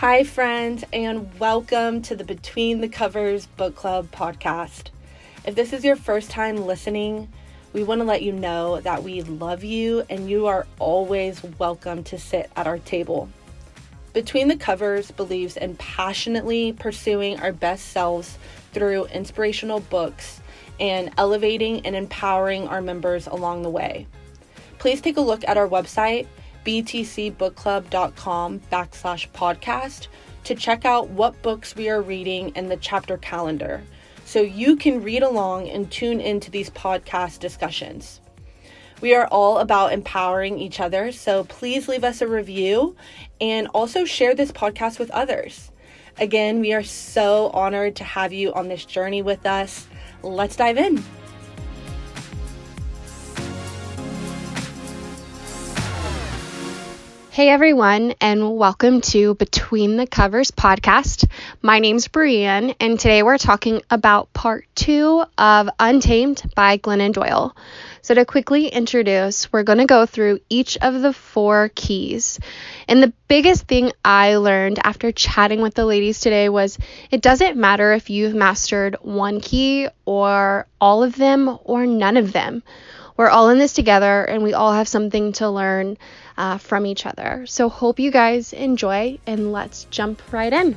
Hi, friends, and welcome to the Between the Covers Book Club podcast. If this is your first time listening, we want to let you know that we love you and you are always welcome to sit at our table. Between the Covers believes in passionately pursuing our best selves through inspirational books and elevating and empowering our members along the way. Please take a look at our website, btcbookclub.com backslash podcast, to check out what books we are reading in the chapter calendar so you can read along and tune into these podcast discussions. We are all about empowering each other, so please leave us a review and also share this podcast with others. Again, we are so honored to have you on this journey with us. Let's dive in. Hey everyone, and welcome to Between the Covers podcast. My name's Brienne, and today we're talking about part two of Untamed by Glennon Doyle. So, to quickly introduce, we're going to go through each of the four keys. And the biggest thing I learned after chatting with the ladies today was it doesn't matter if you've mastered one key or all of them or none of them. We're all in this together and we all have something to learn uh, from each other. So, hope you guys enjoy and let's jump right in.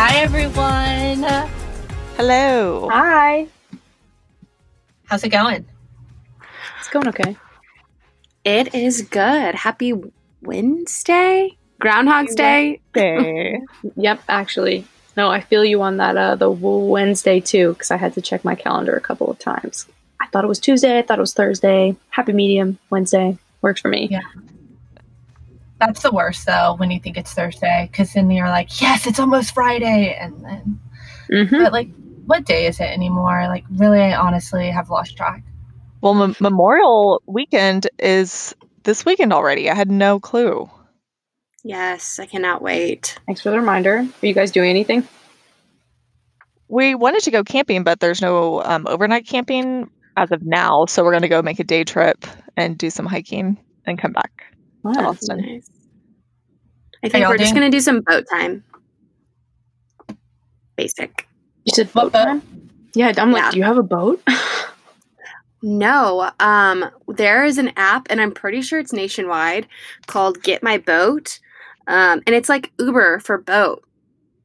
Hi, everyone. Hello. Hi. How's it going? It's going okay. It is good. Happy Wednesday? Groundhog's Day? Day. Yep, actually. No, I feel you on that uh the Wednesday too cuz I had to check my calendar a couple of times. I thought it was Tuesday, I thought it was Thursday. Happy medium Wednesday works for me. Yeah. That's the worst, though, when you think it's Thursday, because then you're like, yes, it's almost Friday. And then, Mhm. but like, what day is it anymore? Like, really, I honestly have lost track. Well, M- Memorial Weekend is this weekend already. I had no clue. Yes, I cannot wait. Thanks for the reminder. Are you guys doing anything? We wanted to go camping, but there's no um, overnight camping as of now. So we're going to go make a day trip and do some hiking and come back to Austin. Nice. I think we're just going to do some boat time. Basic. You said boat boat? time? Yeah, I'm like, Yeah. do you have a boat? No, um, there is an app, and I'm pretty sure it's nationwide called Get My Boat, um, and it's like Uber for boat.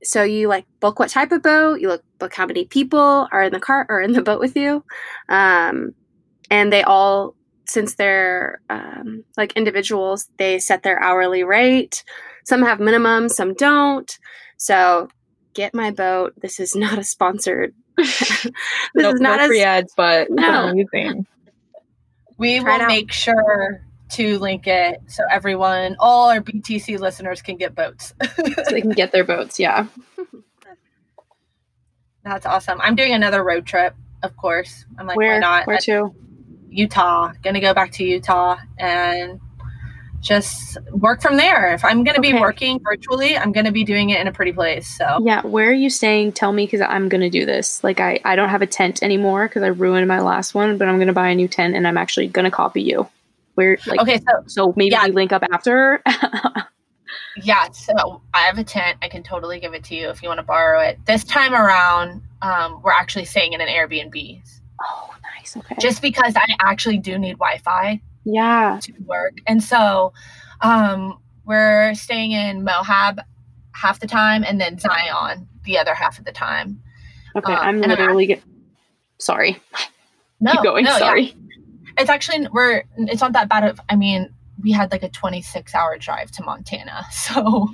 So you like book what type of boat, you look book how many people are in the car or in the boat with you, um, and they all, since they're um, like individuals, they set their hourly rate. Some have minimum, some don't. So Get My Boat. This is not a sponsored. this Nope, is not no a free ads, but No. Amazing. We Try it will make sure to link it so everyone, all our BTC listeners, can get boats. so they can get their boats. Yeah. That's awesome. I'm doing another road trip, of course. I'm like, where? why not? Where to? Utah. Gonna go back to Utah and just work from there. If I'm gonna be working virtually, I'm gonna be doing it in a pretty place. So Yeah, where are you staying? Tell me because I'm gonna do this. Like, I I don't have a tent anymore because I ruined my last one, but I'm gonna buy a new tent and I'm actually gonna copy you. Where? Like, okay, so so maybe yeah. we link up after. yeah, so I have a tent. I can totally give it to you if you want to borrow it. This time around, um, we're actually staying in an Airbnb oh, nice. Okay. just because I actually do need Wi-Fi yeah. to work, and so um, we're staying in Moab half the time, and then Zion the other half of the time. Okay. Um, I'm and I'm literally. Get- Sorry. No, Keep going. no, yeah. Sorry. it's actually we're it's not that bad of i mean we had like a 26 hour drive to montana so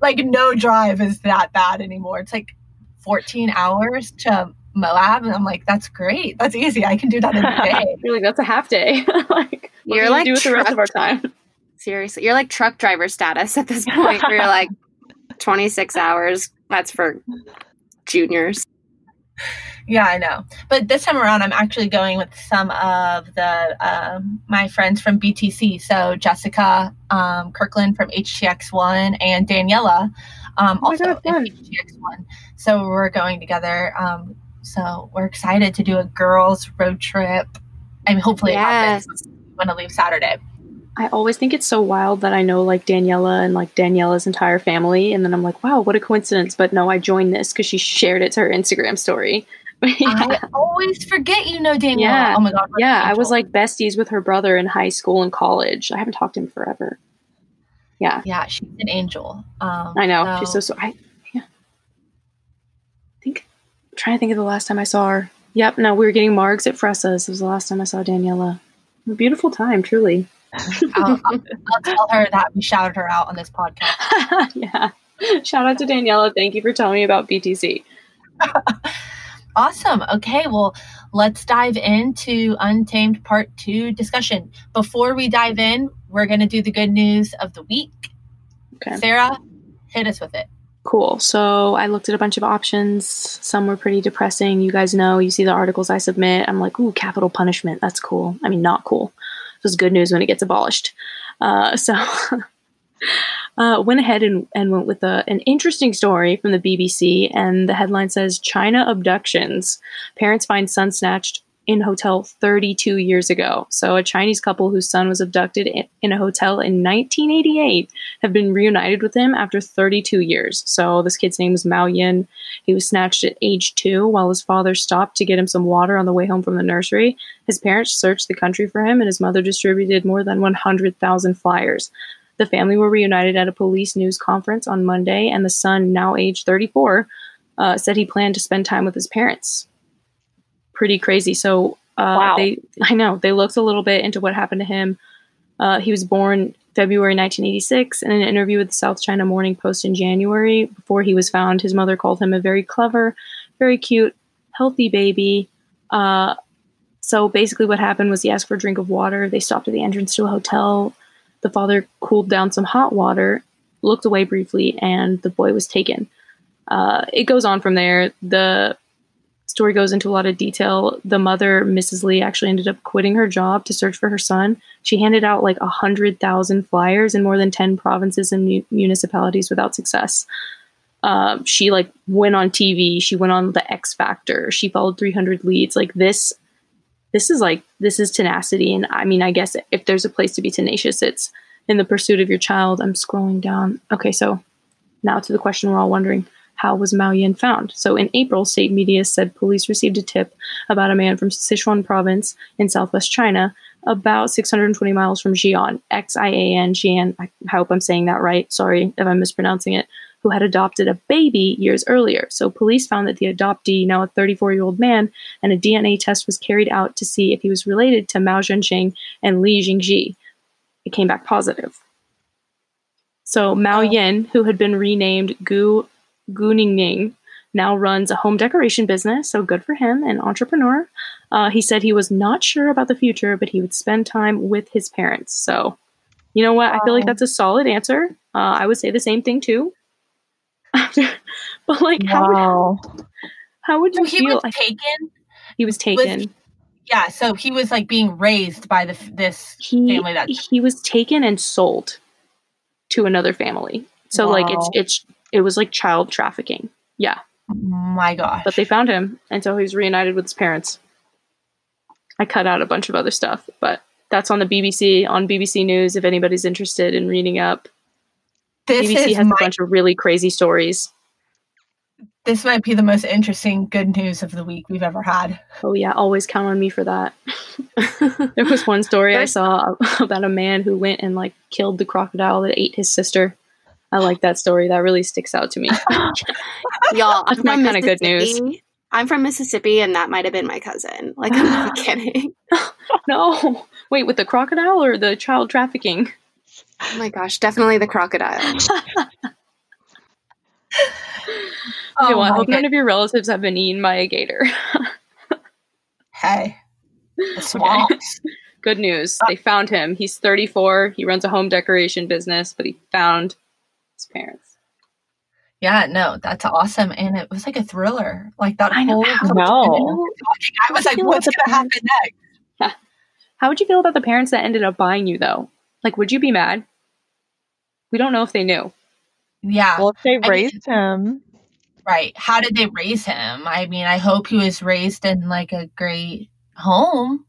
like no drive is that bad anymore it's like 14 hours to moab and i'm like that's great that's easy i can do that in a day You're like that's a half day. like what You're are we gonna like do with the rest of our time. Seriously, you're like truck driver status at this point. where you're like 26 hours. That's for juniors. Yeah i know but this time around i'm actually going with some of the um, my friends from btc so jessica um, kirkland from htx1 and daniela um, Oh also God, fun. htx1 so we're going together um, So we're excited to do a girls' road trip. I mean, hopefully Yes. it happens. We want to leave Saturday. I always think it's so wild that I know like Daniela and like Daniela's entire family, and then I'm like, wow, what a coincidence. But no, I joined this because she shared it to her Instagram story. I always forget you know Danielle. Yeah. Oh my god. yeah I was like besties with her brother in high school and college. I haven't talked to him forever. Yeah, yeah, she's an angel. Um, I know. She's so so. I yeah. I think I'm trying to think of the last time I saw her. Yep. No, we were getting margs at Fresa's. It was the last time I saw Daniela. A beautiful time, truly. I'll, I'll, I'll tell her that we shouted her out on this podcast. yeah. Shout out to Daniela. Thank you for telling me about BTC. Awesome. Okay, well, let's dive into Untamed Part 2 discussion. Before we dive in, we're going to do the good news of the week. Okay. Sarah, hit us with it. Cool. So I looked at a bunch of options. Some were pretty depressing. You guys know, you see the articles I submit. I'm like, ooh, capital punishment. That's cool. I mean, not cool. Is good news when it gets abolished. Uh, so uh, went ahead and, and went with a, an interesting story from the BBC. And the headline says China abductions. Parents find son snatched in hotel 32 years ago. So a Chinese couple whose son was abducted in, a hotel in 1988 have been reunited with him after 32 years. So this kid's name was Mao Yin. He was snatched at age two while his father stopped to get him some water on the way home from the nursery. His parents searched the country for him, and his mother distributed more than 100,000 flyers. The family were reunited at a police news conference on Monday, and the son, now age 34, uh, said he planned to spend time with his parents. Pretty crazy. So uh, Wow. they, I know, they looked a little bit into what happened to him. Uh, he was born February 1986. In an interview with the South China Morning Post in January, before he was found, his mother called him a very clever, very cute, healthy baby. Uh, so basically, what happened was he asked for a drink of water. They stopped at the entrance to a hotel. The father cooled down some hot water, looked away briefly, and the boy was taken. Uh, it goes on from there. The story goes into a lot of detail. The mother, Mrs. Lee, actually ended up quitting her job to search for her son. She handed out like a hundred thousand flyers in more than ten provinces and mu- municipalities without success. Um, she like went on TV. She went on the X Factor. She followed 300 leads. Like this, this is like this is tenacity. And I mean, I guess if there's a place to be tenacious, it's in the pursuit of your child. I'm scrolling down. Okay, so now to the question we're all wondering: How was Mao Yin found? So in April, state media said police received a tip about a man from Sichuan province in southwest China, about 620 miles from Xi'an, X I A N Xi'an. I hope I'm saying that right. Sorry if I'm mispronouncing it. Who had adopted a baby years earlier. So police found that the adoptee, now a 34 year old man, and a DNA test was carried out to see if he was related to Mao Zhenxing and Li Jingji. It came back positive. So Mao. Yin, who had been renamed Gu Gu Ningning, now runs a home decoration business. So good for him, an entrepreneur. Uh, he said he was not sure about the future, but he would spend time with his parents. So, you know what? I feel like that's a solid answer. Uh, I would say the same thing too. but like, how would, how would So you he feel? was taken. he was taken. Yeah, so he was like being raised by the this he family that he was taken and sold to another family. So like it's it's it was like child trafficking. Yeah, my gosh. but they found him, and so he's reunited with his parents. I cut out a bunch of other stuff, but that's on the BBC on BBC News. If anybody's interested in reading up, this BBC is has my, a bunch of really crazy stories. this might be the most interesting good news of the week we've ever had. Oh yeah, always count on me for that. there was one story I saw about a man who went and like killed the crocodile that ate his sister. I like that story. That really sticks out to me. Y'all, I'm That's my kinda good news. I'm from Mississippi, and that might have been my cousin. Like, I'm not kidding. no, wait, with the crocodile or the child trafficking? Oh my gosh, definitely the crocodile. Oh you know, I hope God. none of your relatives have been eaten by a gator. Hey, the swamps. Good news. Uh, they found him. He's 34. He runs a home decoration business, but he found his parents. Yeah, no, that's awesome, and it was like a thriller. Like that I whole. How- No. I was like, "What's about the gonna happen next?" How would you feel about the parents that ended up buying you, though? Like, would you be mad? We don't know if they knew. Yeah, Well, if they mean- raised him, Right. How did they raise him? I mean, I hope he was raised in like a great home.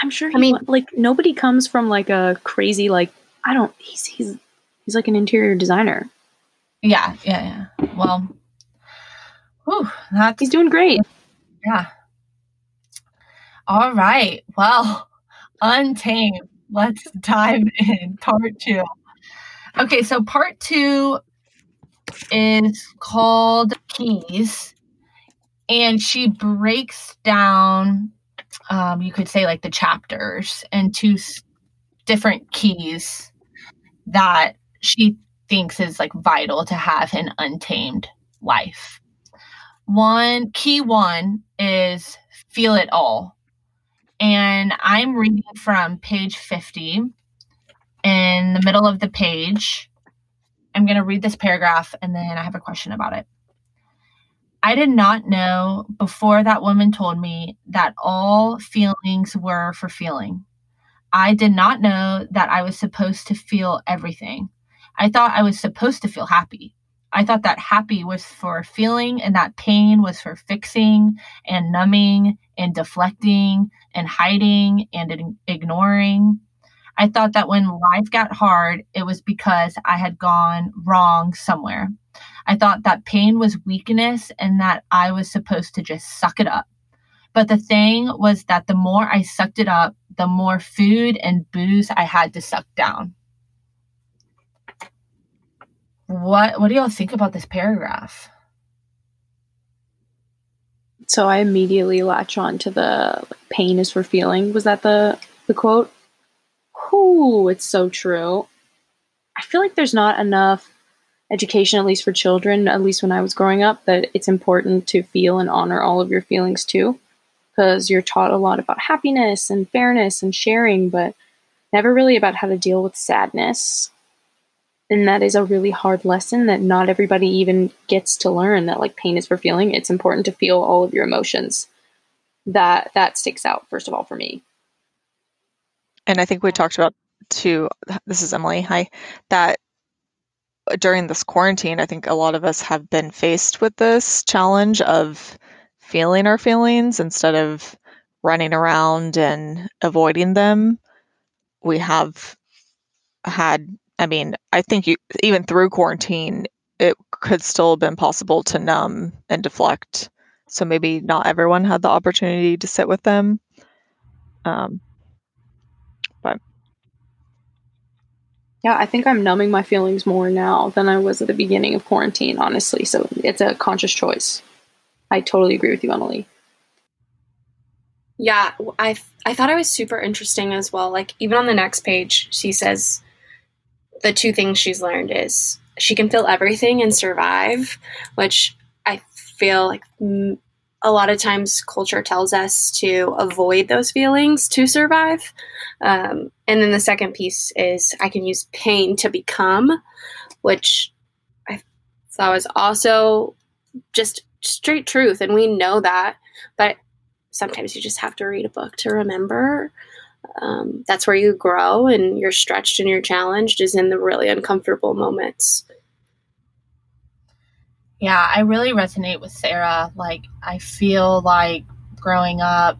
I'm sure. He, I mean- wa- like nobody comes from like a crazy like I don't. He's he's he's like an interior designer. Yeah, yeah, yeah. Well, whew, that's He's doing great. yeah. All right. Well, Untamed. Let's dive in. Part two. Okay, so part two is called Keys, and she breaks down, um, you could say, like the chapters into s- different keys that she thinks is like vital to have an untamed life. One key one is feel it all. And I'm reading from page 50. In the middle of the page, I'm going to read this paragraph and then I have a question about it. I did not know before that woman told me that all feelings were for feeling. I did not know that I was supposed to feel everything. I thought I was supposed to feel happy. I thought that happy was for feeling and that pain was for fixing and numbing and deflecting and hiding and ignoring. I thought that when life got hard, it was because I had gone wrong somewhere. I thought that pain was weakness and that I was supposed to just suck it up. But the thing was that the more I sucked it up, the more food and booze I had to suck down. What what do y'all think about this paragraph? So I immediately latch on to the pain is for feeling. Was that the the quote? Whoo, it's so true. I feel like there's not enough education, at least for children, at least when I was growing up, that it's important to feel and honor all of your feelings too. Because you're taught a lot about happiness and fairness and sharing, but never really about how to deal with sadness. And that is a really hard lesson that not everybody even gets to learn that like pain is for feeling. It's important to feel all of your emotions. That that sticks out first of all for me. And I think we talked about too. This is Emily. Hi. That during this quarantine, I think a lot of us have been faced with this challenge of feeling our feelings instead of running around and avoiding them. We have had, I mean, I think you, even through quarantine, it could still have been possible to numb and deflect. So maybe not everyone had the opportunity to sit with them. Um, Yeah, I think I'm numbing my feelings more now than I was at the beginning of quarantine, honestly. So it's a conscious choice. I totally agree with you, Emily. Yeah, I I thought it was super interesting as well. Like even on the next page, she says the two things she's learned is she can feel everything and survive, which I feel like mm, a lot of times culture tells us to avoid those feelings to survive. Um, and then the second piece is I can use pain to become, which I thought was also just straight truth, and we know that, but sometimes you just have to read a book to remember. Um, that's where you grow and you're stretched and you're challenged is in the really uncomfortable moments. Yeah, I really resonate with Sarah. Like, I feel like growing up,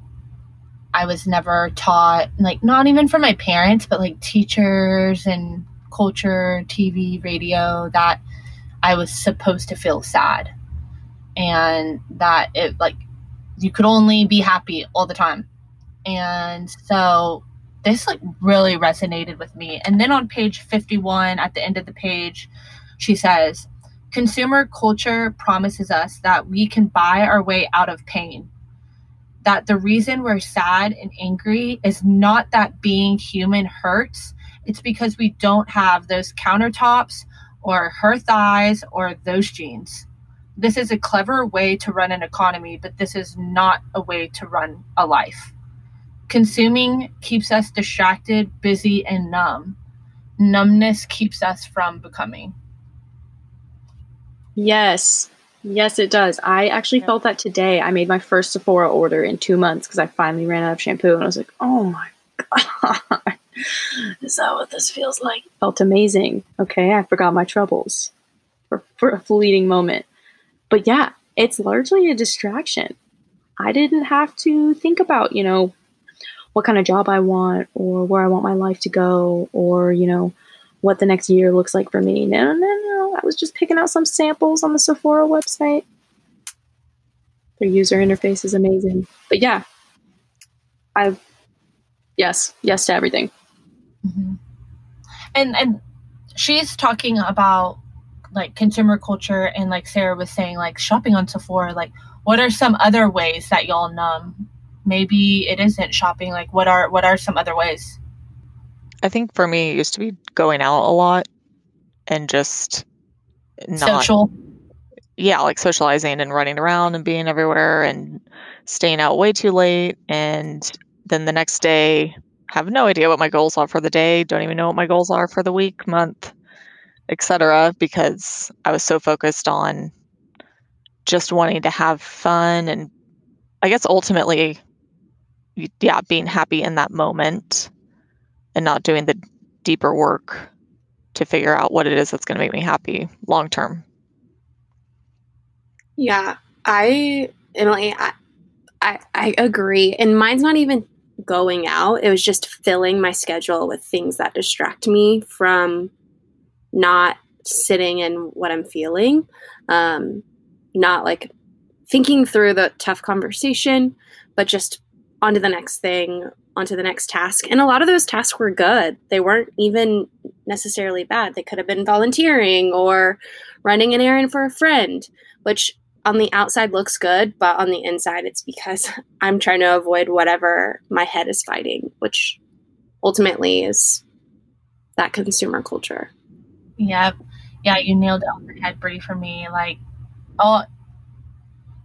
I was never taught, like, not even from my parents, but like teachers and culture, TV, radio, that I was supposed to feel sad and that it, like, you could only be happy all the time. And so this, like, really resonated with me. And then on page 51, at the end of the page, she says, Consumer culture promises us that we can buy our way out of pain. That the reason we're sad and angry is not that being human hurts, it's because we don't have those countertops or her thighs or those jeans. This is a clever way to run an economy, but this is not a way to run a life. Consuming keeps us distracted, busy, and numb. Numbness keeps us from becoming. Yes. Yes, it does. I actually Yeah. felt that today. I made my first Sephora order in two months because I finally ran out of shampoo and I was like, oh my God. Is that what this feels like? Felt amazing. Okay, I forgot my troubles for, for a fleeting moment. but yeah, it's largely a distraction. I didn't have to think about, you know, what kind of job I want or where I want my life to go or, you know, what the next year looks like for me. No, no, no. I was just picking out some samples on the Sephora website. Their user interface is amazing. But yeah, I, yes, yes to everything. Mm-hmm. And, and she's talking about like consumer culture and like Sarah was saying, like shopping on Sephora, like what are some other ways that y'all numb? Maybe it isn't shopping. Like what are what are some other ways? I think for me, it used to be going out a lot and just not, social. Yeah, like socializing and running around and being everywhere and staying out way too late. And then the next day, have no idea what my goals are for the day. Don't even know what my goals are for the week, month, etc. Because I was so focused on just wanting to have fun and I guess ultimately, yeah, being happy in that moment and not doing the deeper work to figure out what it is that's going to make me happy long term. Yeah, I Emily, I, I I agree, and mine's not even going out. It was just filling my schedule with things that distract me from not sitting in what I'm feeling, um, not like thinking through the tough conversation, but just onto the next thing, onto the next task. And a lot of those tasks were good. They weren't even necessarily bad. They could have been volunteering or running an errand for a friend, which on the outside looks good, but on the inside, it's because I'm trying to avoid whatever my head is fighting, which ultimately is that consumer culture. Yeah. Yeah, you nailed it on the head, Brie, for me. Like, oh,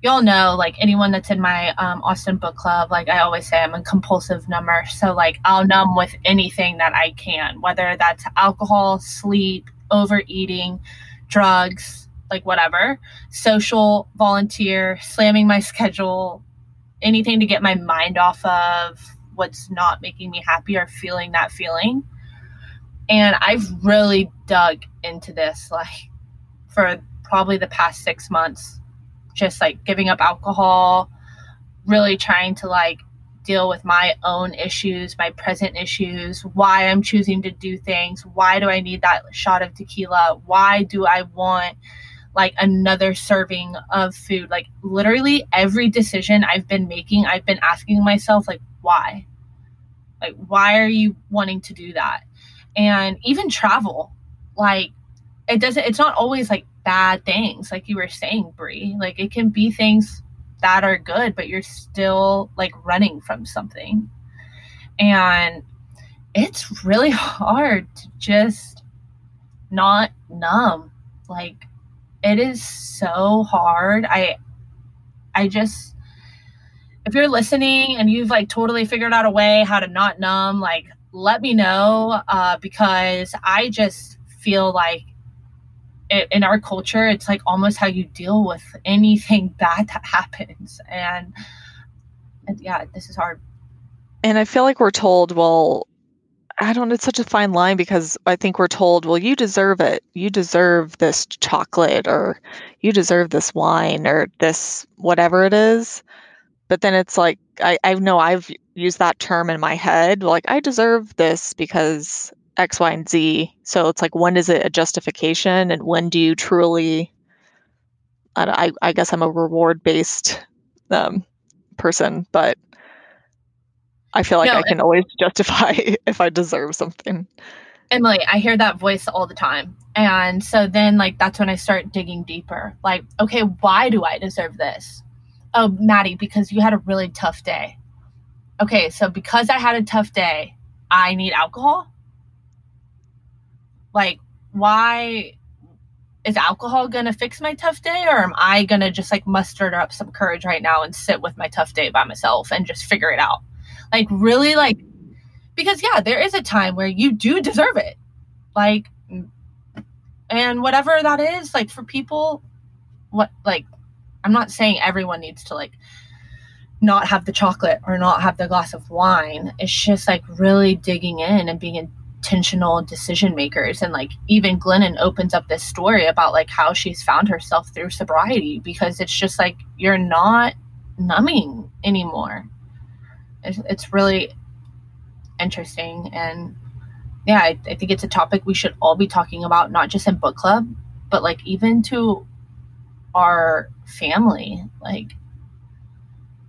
y'all know like anyone that's in my um, austin book club like i always say i'm a compulsive number. So like i'll numb with anything that i can whether that's alcohol sleep overeating drugs like whatever. Social volunteer slamming my schedule anything to get my mind off of what's not making me happy or feeling that feeling. And i've really dug into this like for probably the past six months just like giving up alcohol, really trying to like deal with my own issues, my present issues, why I'm choosing to do things, why do I need that shot of tequila, why do I want like another serving of food. Like literally every decision I've been making, I've been asking myself like why? Like why are you wanting to do that? And even travel, like it doesn't it's not always like bad things like you were saying brie. Like it can be things that are good but you're still like running from something. And it's really hard to just not numb. Like it is so hard. I i just if you're listening and you've like totally figured out a way how to not numb like let me know uh, because i just feel like in our culture, it's like almost how you deal with anything bad that happens. And, and yeah, this is hard. And I feel like we're told, well, I don't it's such a fine line because I think we're told, well, you deserve it. You deserve this chocolate or you deserve this wine or this whatever it is. But then it's like, I, I know I've used that term in my head. Like, I deserve this because X, Y, and Z. So it's like, when is it a justification and when do you truly? I, I guess I'm a reward based um, person, but I feel like no, I can always justify if I deserve something. Emily, I hear that voice all the time. And so then, like, that's when I start digging deeper. Like, okay, why do I deserve this? Oh, Maddie, because you had a really tough day. Okay, so because I had a tough day, I need alcohol? Like why is alcohol gonna fix my tough day or am i gonna just like muster up some courage right now and sit with my tough day by myself and just figure it out? Like really like because yeah there is a time where you do deserve it. Like and whatever that is like for people what like i'm not saying everyone needs to like not have the chocolate or not have the glass of wine. It's just like really digging in and being intentional decision makers. And like even glennon opens up this story about like how she's found herself through sobriety because it's just like you're not numbing anymore. It's, it's really interesting. And yeah I, I think it's a topic we should all be talking about not just in book club but like even to our family. Like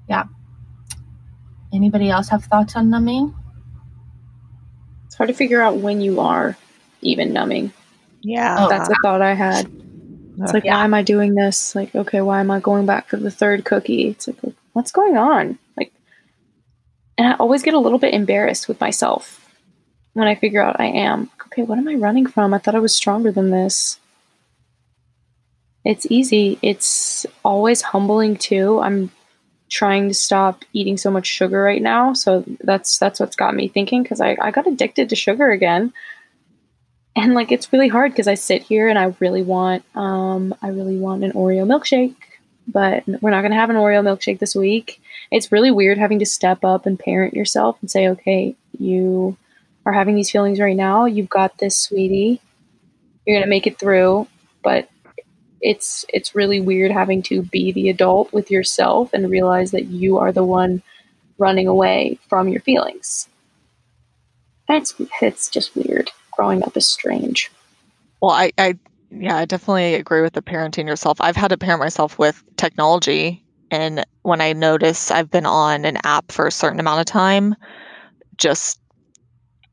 yeah. Anybody else have thoughts on numbing hard to figure out when you are even numbing. Yeah. That's a thought I had. It's like, Yeah. why am I doing this? Like, okay, why am I going back for the third cookie? It's like, what's going on? Like, and I always get a little bit embarrassed with myself when I figure out I am. Okay, what am I running from? I thought I was stronger than this. It's easy. It's always humbling too. I'm trying to stop eating so much sugar right now, so that's that's what's got me thinking because I, I got addicted to sugar again and like it's really hard because I sit here and I really want um I really want an Oreo milkshake, but we're not gonna have an Oreo milkshake this week. It's really weird having to step up and parent yourself and say, okay, you are having these feelings right now. You've got this, sweetie. You're gonna make it through, but it's it's really weird having to be the adult with yourself and realize that you are the one running away from your feelings. It's it's just weird growing up is strange. Well, I, I, yeah, I definitely agree with the parenting yourself. I've had to parent myself with technology, and when I notice I've been on an app for a certain amount of time, just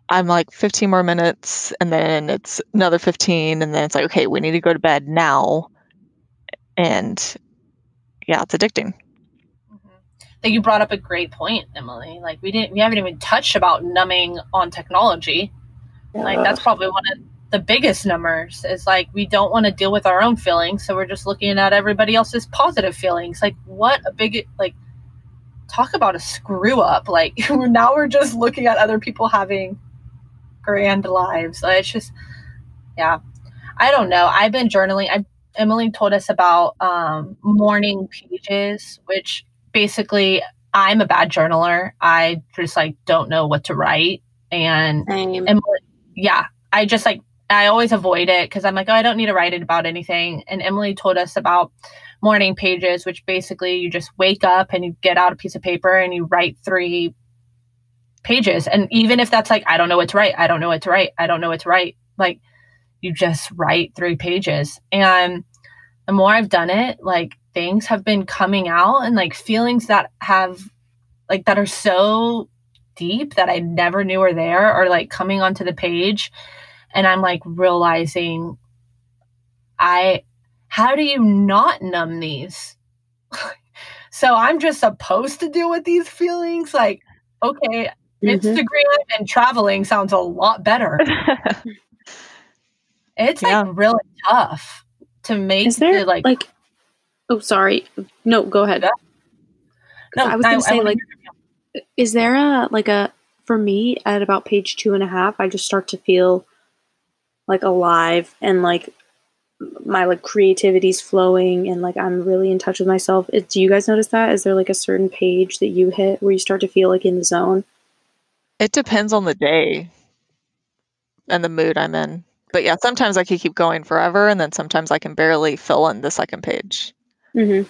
I'm like 15 more minutes, and then it's another 15, and then it's like, okay, we need to go to bed now, and yeah, it's addicting. Mm-hmm. that you brought up a great point emily. Like we didn't we haven't even touched about numbing on technology. Like that's probably one of the biggest numbers is like we don't want to deal with our own feelings so we're just looking at everybody else's positive feelings. Like what a big like talk about a screw up. Like now we're just looking at other people having grand lives. Like, it's just yeah. I don't know. I've been journaling. I emily told us about um, morning pages which basically i'm a bad journaler. I just like don't know what to write. And yeah, I just like I always avoid it because I'm like, oh, I don't need to write it about anything. And Emily told us about morning pages, which basically you just wake up and you get out a piece of paper and you write three pages. And even if that's like, I don't know what to write, I don't know what to write, I don't know what to write, like you just write three pages. And the more I've done it, like things have been coming out and like feelings that have like that are so deep that I never knew were there are like coming onto the page and I'm like realizing I how do you not numb these? so I'm just supposed to deal with these feelings like okay, Mm-hmm. Instagram and traveling sounds a lot better. It's Yeah. like really tough to make Is there the, like, like, oh sorry, no, go ahead. Yeah. no, I was gonna say, wanna like, hear. Is there a like a for me at about page two and a half, I just start to feel like alive and like my like creativity's flowing and like I'm really in touch with myself. It, do you guys notice that? Is there like a certain page that you hit where you start to feel like in the zone? It depends on the day and the mood I'm in. But yeah, sometimes I can keep going forever, and then sometimes I can barely fill in the second page. Mm-hmm.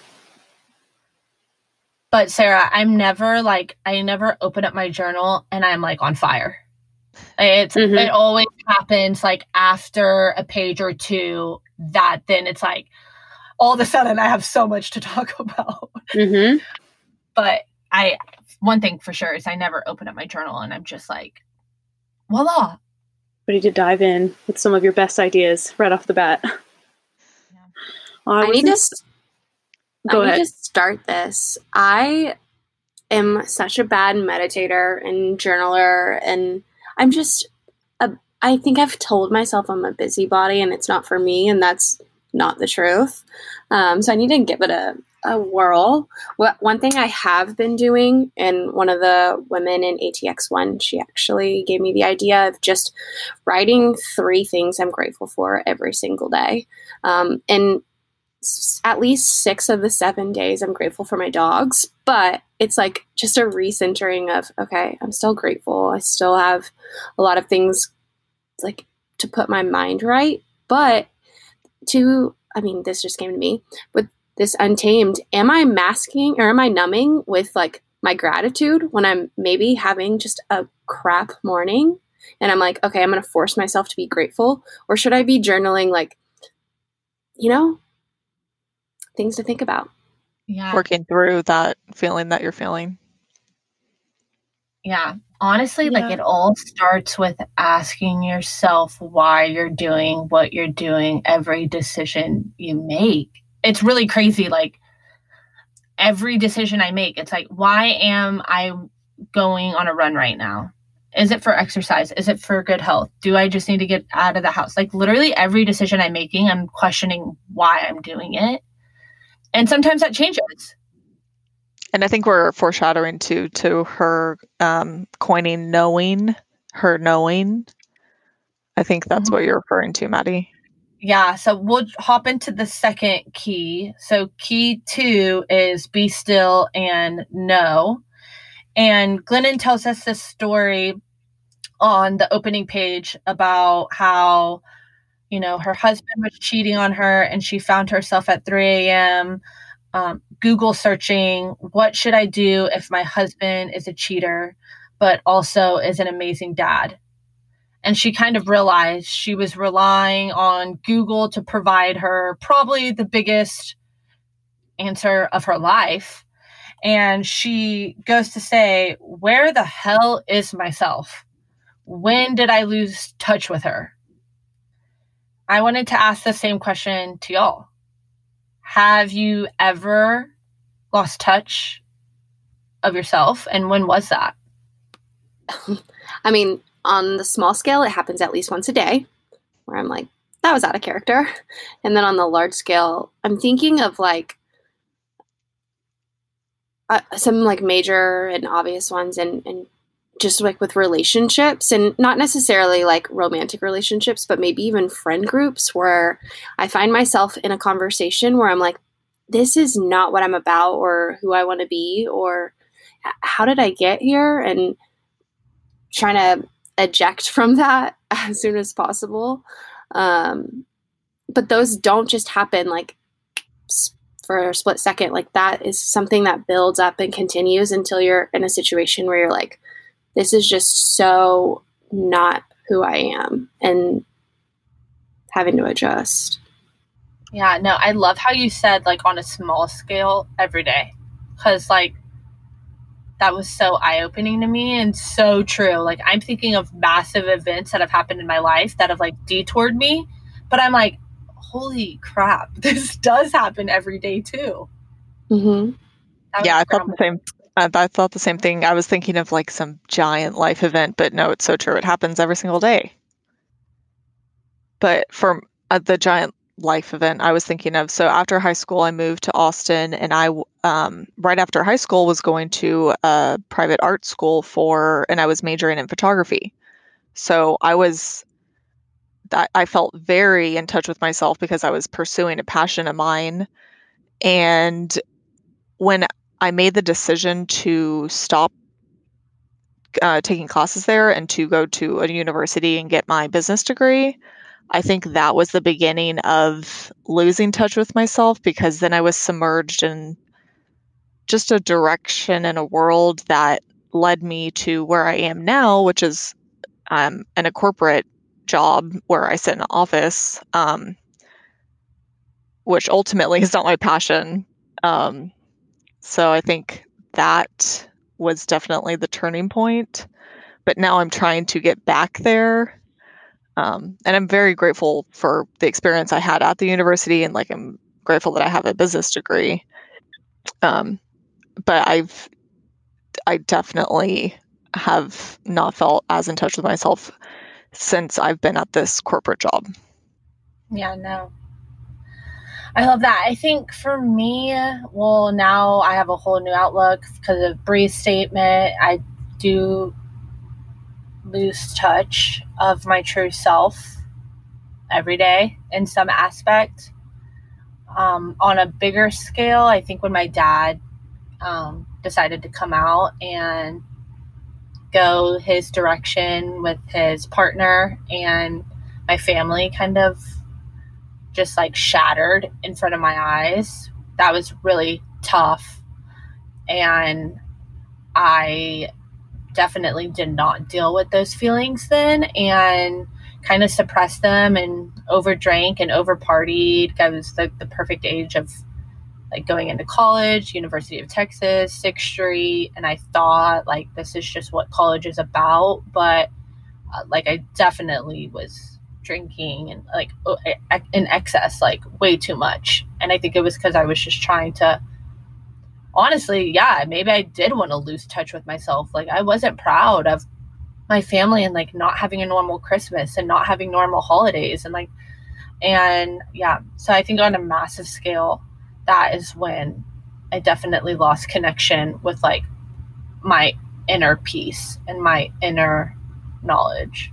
But Sarah, I'm never like I never open up my journal and I'm like on fire. It's Mhm. it always happens like after a page or two that then it's like all of a sudden I have so much to talk about. Mm-hmm. But I one thing for sure is I never open up my journal and I'm just like voila. Ready to dive in with some of your best ideas right off the bat. Well, I need to Go I ahead. need to start this. I am such a bad meditator and journaler, and I'm just, a, I think I've told myself I'm a busybody and it's not for me, and that's not the truth. Um, so I need to give it a, a whirl. One thing I have been doing, and one of the women in ATX1, she actually gave me the idea of just writing three things I'm grateful for every single day. Um, and at least six of the seven days I'm grateful for my dogs, but it's like just a recentering of, okay, I'm still grateful. I still have a lot of things like to put my mind right. But to, I mean, this just came to me with this untamed. Am I masking or am I numbing with like my gratitude when I'm maybe having just a crap morning? And I'm like, okay, I'm going to force myself to be grateful. Or should I be journaling, like, you know, things to think about? Yeah. Working through that feeling that you're feeling. Yeah. Honestly, yeah. like it all starts with asking yourself why you're doing what you're doing, every decision you make. It's really crazy. Like every decision I make, it's like, why am I going on a run right now? Is it for exercise? Is it for good health? Do I just need to get out of the house? Like literally every decision I'm making, I'm questioning why I'm doing it. And sometimes that changes and I think we're foreshadowing to to her um, coining knowing her knowing. I think that's mm-hmm. what you're referring to, Maddie. Yeah, so we'll hop into the second key. So key two is be still and know. And Glennon tells us this story on the opening page about how, you know, her husband was cheating on her and she found herself at 3 a.m um, Google searching, what should I do if my husband is a cheater, but also is an amazing dad? And she kind of realized she was relying on Google to provide her probably the biggest answer of her life. And she goes to say, Where the hell is myself? When did I lose touch with her? I wanted to ask the same question to y'all. Have you ever lost touch of yourself? And when was that? I mean, on the small scale, it happens at least once a day where I'm like, that was out of character. And then on the large scale, I'm thinking of like uh, some like major and obvious ones and, and just like with relationships and not necessarily like romantic relationships, but maybe even friend groups where I find myself in a conversation where I'm like, this is not what I'm about or who I want to be or how did I get here? And trying to eject from that as soon as possible. Um, but those don't just happen like for a split second. Like that is something that builds up and continues until you're in a situation where you're like, this is just so not who I am and having to adjust. Yeah, no, I love how you said like on a small scale every day. Cause like that was so eye opening to me and so true. Like I'm thinking of massive events that have happened in my life that have like detoured me, but I'm like, holy crap, this does happen every day too. Mm-hmm. Yeah, I felt the same. I, I thought the same thing. I was thinking of like some giant life event, but no, it's so true. It happens every single day. But for uh, the giant life event I was thinking of, so after high school, I moved to Austin, and I um, right after high school was going to a private art school for, and I was majoring in photography. So I was I, felt very in touch with myself because I was pursuing a passion of mine. And when I made the decision to stop uh, taking classes there and to go to a university and get my business degree. I think that was the beginning of losing touch with myself because then I was submerged in just a direction and a world that led me to where I am now, which is um, in a corporate job where I sit in an office, um, which ultimately is not my passion. Um, so I think that was definitely the turning point. But now I'm trying to get back there. Um, and I'm very grateful for the experience I had at the university, and like I'm grateful that I have a business degree. Um, but I've, I definitely have not felt as in touch with myself since I've been at this corporate job. Yeah, no, I love that. I think for me, well, now I have a whole new outlook because of Bree's statement. I do lose touch of my true self every day in some aspect. Um, on a bigger scale, I think when my dad um, decided to come out and go his direction with his partner and my family kind of just like shattered in front of my eyes. That was really tough. And I definitely did not deal with those feelings then and kind of suppressed them and overdrank and overpartied. I was the, the perfect age of like going into college, University of Texas, Sixth Street, and I thought like this is just what college is about. But uh, like I definitely was drinking and like in excess, like way too much. And I think it was because I was just trying to. Honestly, yeah, maybe I did want to lose touch with myself. Like I wasn't proud of my family and like not having a normal Christmas and not having normal holidays and like and yeah so i think on a massive scale that is when I definitely lost connection with like my inner peace and my inner knowledge.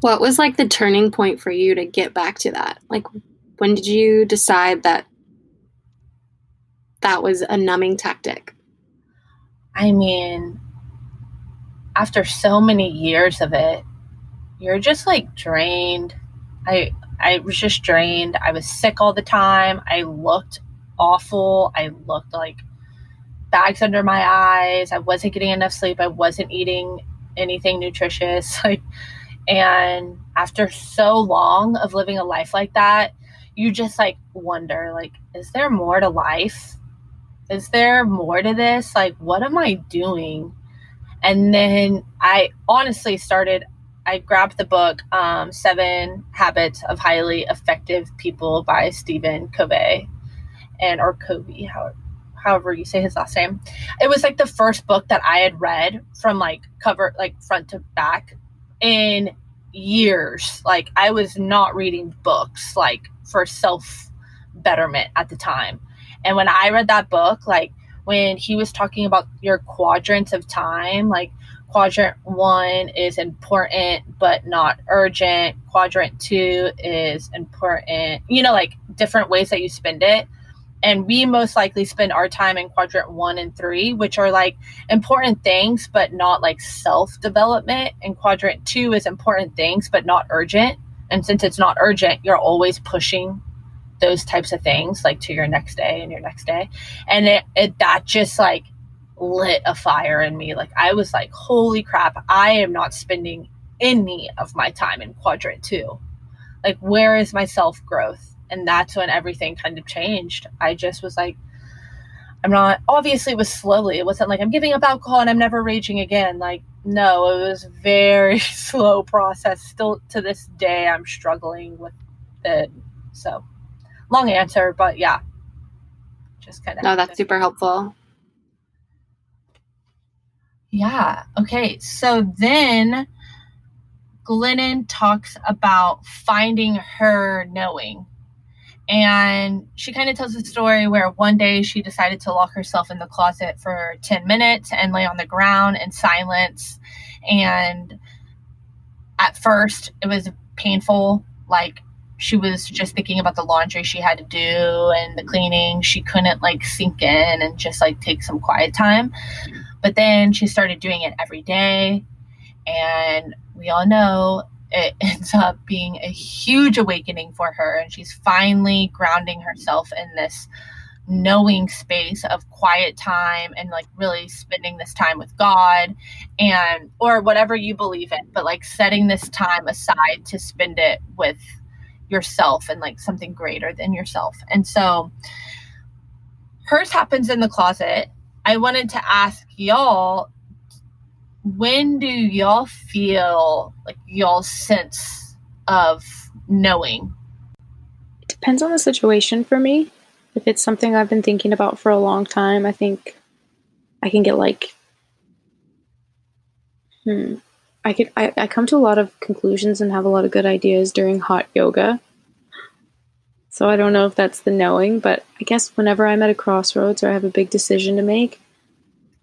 What was like the turning point for you to get back to that? Like, when did you decide that that was a numbing tactic? I mean, after so many years of it, you're just like drained. I I was just drained. I was sick all the time. I looked awful. I looked like bags under my eyes. I wasn't getting enough sleep. I wasn't eating anything nutritious. Like and after so long of living a life like that, you just like wonder like is there more to life? Is there more to this? Like what am I doing? And then I honestly started I grabbed the book um, Seven Habits of Highly Effective People by Stephen Covey, and or Covey, however, however you say his last name. It was like the first book that I had read from like cover, like front to back, in years. Like I was not reading books like for self betterment at the time, and when I read that book, like when he was talking about your quadrants of time, like quadrant one is important but not urgent. Quadrant two is important. You know like different ways that you spend it. And we most likely spend our time in quadrant one and three which are like important things but not like self development and quadrant two is important things but not urgent. And since it's not urgent you're always pushing those types of things like to your next day and your next day and it, it that just like lit a fire in me. Like I was like, holy crap, I am not spending any of my time in quadrant two. Like, where is my self growth? And that's when everything kind of changed. I just was like, I'm not, obviously, it was slowly. It wasn't like I'm giving up alcohol and I'm never raging again. Like, no, it was very slow process. Still to this day, I'm struggling with it. So, long answer, but yeah, just kind of. No, that's super helpful. Yeah. Okay. So then Glennon talks about finding her knowing. And she kind of tells a story where one day she decided to lock herself in the closet for 10 minutes and lay on the ground in silence. And at first, it was painful. Like she was just thinking about the laundry she had to do and the cleaning. She couldn't like sink in and just like take some quiet time. But then she started doing it every day. And we all know it ends up being a huge awakening for her. And she's finally grounding herself in this knowing space of quiet time and like really spending this time with God and or whatever you believe in, but like setting this time aside to spend it with yourself and like something greater than yourself. And so hers happens in the closet I wanted to ask y'all when do y'all feel like y'all sense of knowing? It depends on the situation for me. If it's something I've been thinking about for a long time, I think I can get like hmm I could I, I come to a lot of conclusions and have a lot of good ideas during hot yoga. So I don't know if that's the knowing, but I guess whenever I'm at a crossroads or I have a big decision to make,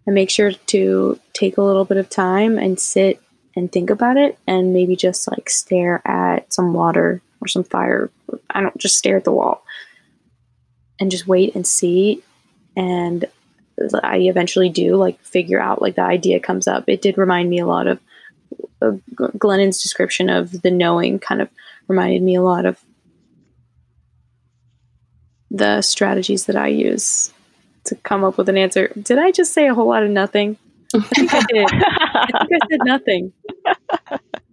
I make sure to take a little bit of time and sit and think about it and maybe just like stare at some water or some fire. I don't just stare at the wall and just wait and see. And I eventually do like figure out like the idea comes up. It did remind me a lot of, of Glennon's description of the knowing kind of reminded me a lot of the strategies that I use to come up with an answer. Did I just say a whole lot of nothing? I think I did. I think I said nothing.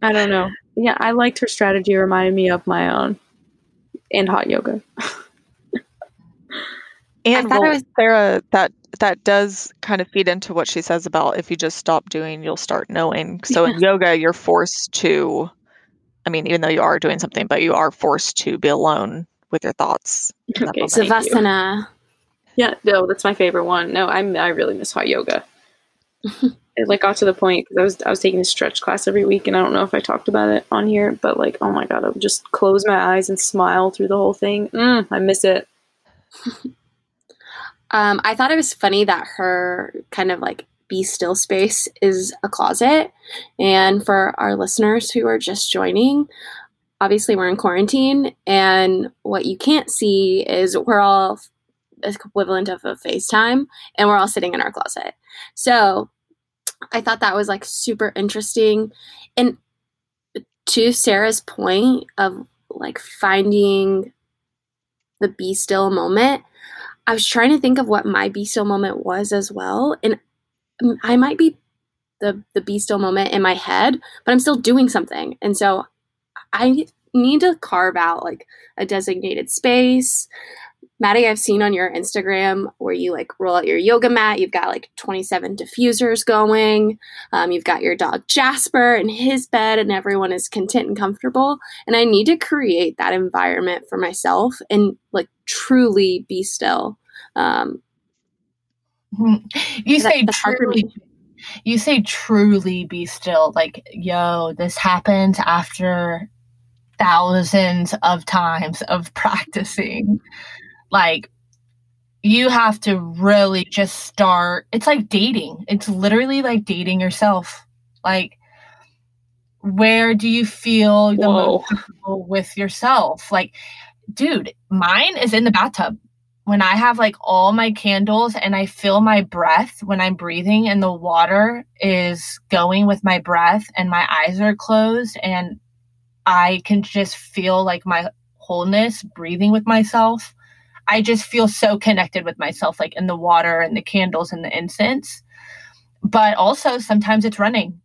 I don't know. Yeah, I liked her strategy. It reminded me of my own and hot yoga. and I thought well, was- Sarah, that that does kind of feed into what she says about if you just stop doing, you'll start knowing. So in yoga, you're forced to. I mean, even though you are doing something, but you are forced to be alone with your thoughts. Okay, Savasana. Yeah, no, that's my favorite one. No, I'm I really miss hot yoga. it like got to the point because I was I was taking a stretch class every week, and I don't know if I talked about it on here, but like, oh my god, I would just close my eyes and smile through the whole thing. Mm, I miss it. um, I thought it was funny that her kind of like be still space is a closet, and for our listeners who are just joining. Obviously, we're in quarantine, and what you can't see is we're all equivalent of a FaceTime, and we're all sitting in our closet. So I thought that was like super interesting. And to Sarah's point of like finding the be still moment, I was trying to think of what my be still moment was as well. And I might be the the be still moment in my head, but I'm still doing something. And so I need to carve out like a designated space. Maddie, I've seen on your Instagram where you like roll out your yoga mat. You've got like 27 diffusers going. Um, you've got your dog Jasper in his bed, and everyone is content and comfortable. And I need to create that environment for myself and like truly be still. Um, you say that, truly. You say truly be still. Like, yo, this happens after thousands of times of practicing like you have to really just start it's like dating. It's literally like dating yourself. Like where do you feel the Whoa. most comfortable with yourself? Like dude mine is in the bathtub. When i have like all my candles and i feel my breath when i'm breathing and the water is going with my breath and my eyes are closed and i can just feel like my wholeness breathing with myself I just feel so connected with myself, like in the water and the candles and the incense. But also sometimes it's running.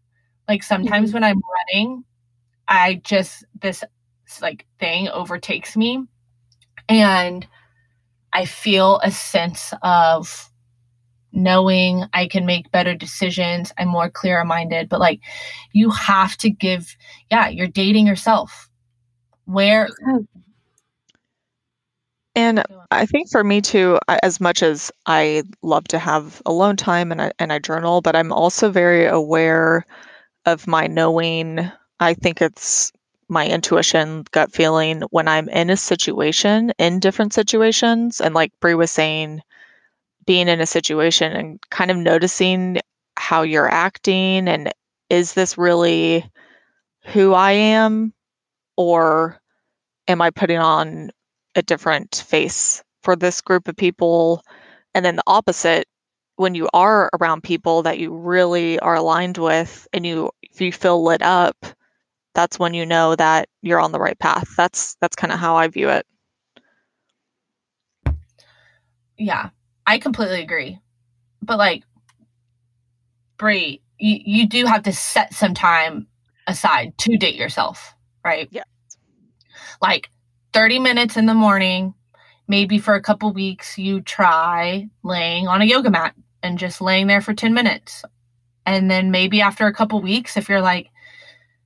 Like sometimes mm-hmm. when I'm running, I just, this like thing overtakes me. And I feel a sense of knowing I can make better decisions. I'm more clear minded. But like you have to give, yeah, you're dating yourself. Where and I think for me too, as much as I love to have alone time and I, and I journal, but I'm also very aware of my knowing. I think it's my intuition, gut feeling when I'm in a situation, in different situations. And like Brie was saying, being in a situation and kind of noticing how you're acting and is this really who I am? Or am I putting on a different face for this group of people. And then the opposite, when you are around people that you really are aligned with and you if you feel lit up, that's when you know that you're on the right path. That's that's kind of how I view it. Yeah, I completely agree. But like Brie, you, you do have to set some time aside to date yourself, right? Yeah. Like 30 minutes in the morning, maybe for a couple weeks, you try laying on a yoga mat and just laying there for 10 minutes. And then maybe after a couple weeks, if you're like,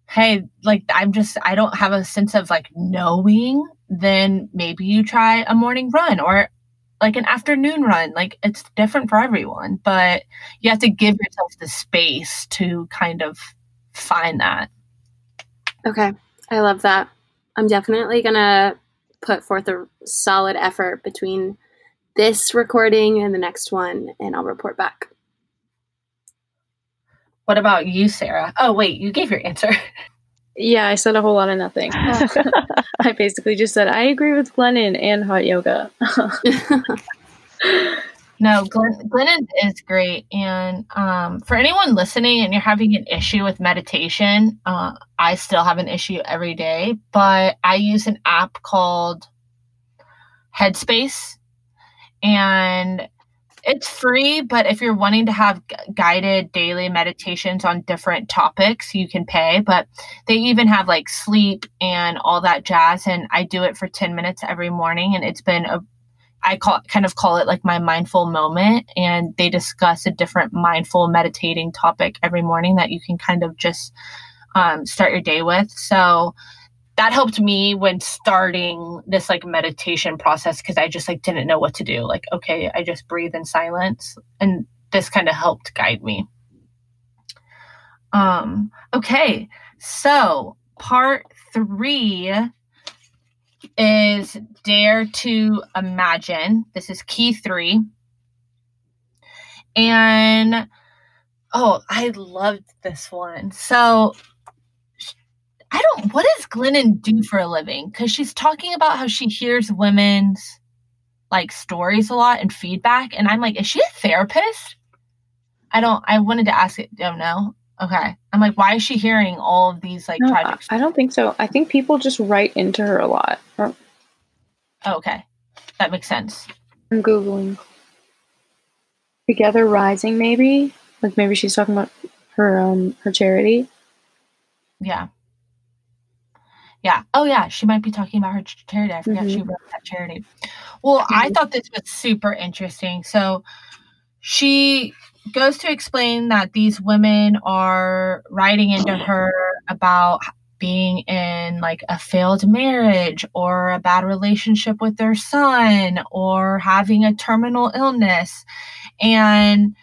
hey, like I'm just, I don't have a sense of like knowing, then maybe you try a morning run or like an afternoon run. Like it's different for everyone, but you have to give yourself the space to kind of find that. Okay. I love that. I'm definitely going to put forth a solid effort between this recording and the next one, and I'll report back. What about you, Sarah? Oh, wait, you gave your answer. Yeah, I said a whole lot of nothing. I basically just said I agree with Glennon and hot yoga. No, Glenn, Glennon is great. And um, for anyone listening and you're having an issue with meditation, uh, I still have an issue every day, but I use an app called Headspace. And it's free, but if you're wanting to have guided daily meditations on different topics, you can pay. But they even have like sleep and all that jazz. And I do it for 10 minutes every morning. And it's been a I call kind of call it like my mindful moment and they discuss a different mindful meditating topic every morning that you can kind of just um, start your day with. So that helped me when starting this like meditation process because I just like didn't know what to do. Like, okay, I just breathe in silence. And this kind of helped guide me. Um, okay, so part three is Dare to Imagine. This is key three. And oh, I loved this one. So I don't, what does Glennon do for a living? Because she's talking about how she hears women's like stories a lot and feedback. And I'm like, is she a therapist? I don't, I wanted to ask it. Don't know. Okay. I'm like, why is she hearing all of these like no, tragic? I don't think so. I think people just write into her a lot. Oh, okay. That makes sense. I'm Googling. Together Rising, maybe? Like maybe she's talking about her um her charity. Yeah. Yeah. Oh, yeah. She might be talking about her charity. I forgot mm-hmm. she wrote that charity. Well, mm-hmm. I thought this was super interesting. So she goes to explain that these women are writing into her about being in like a failed marriage or a bad relationship with their son or having a terminal illness. And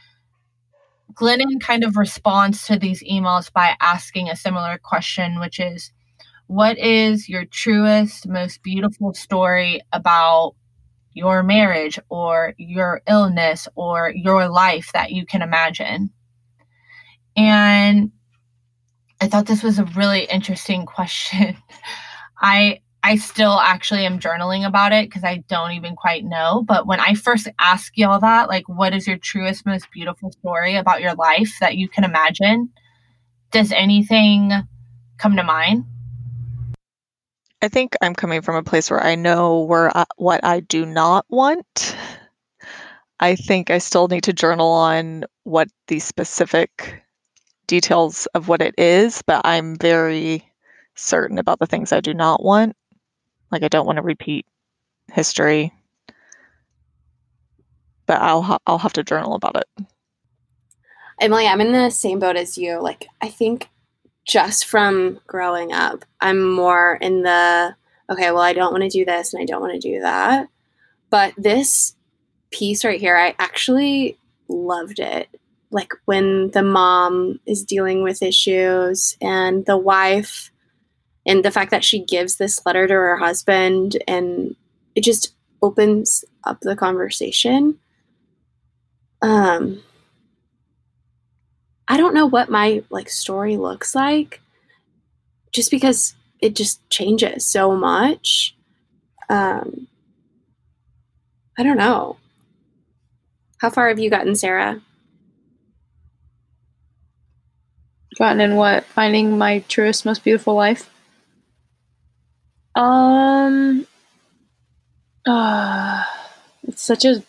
Glennon kind of responds to these emails by asking a similar question, which is, What is your truest, most beautiful story about your marriage or your illness or your life that you can imagine? And I thought this was a really interesting question. I I still actually am journaling about it because I don't even quite know. But when I first ask y'all that, like, what is your truest, most beautiful story about your life that you can imagine? Does anything come to mind? I think I'm coming from a place where I know where I, what I do not want. I think I still need to journal on what the specific details of what it is, but I'm very certain about the things I do not want. Like I don't want to repeat history, but I'll ha- I'll have to journal about it. Emily, I'm in the same boat as you. Like I think just from growing up, I'm more in the okay, well, I don't want to do this and I don't want to do that. But this piece right here, I actually loved it. Like when the mom is dealing with issues and the wife, and the fact that she gives this letter to her husband, and it just opens up the conversation. Um, I don't know what my like story looks like just because it just changes so much. Um I don't know. How far have you gotten, Sarah? Gotten in what? Finding my truest, most beautiful life? Um uh, it's such a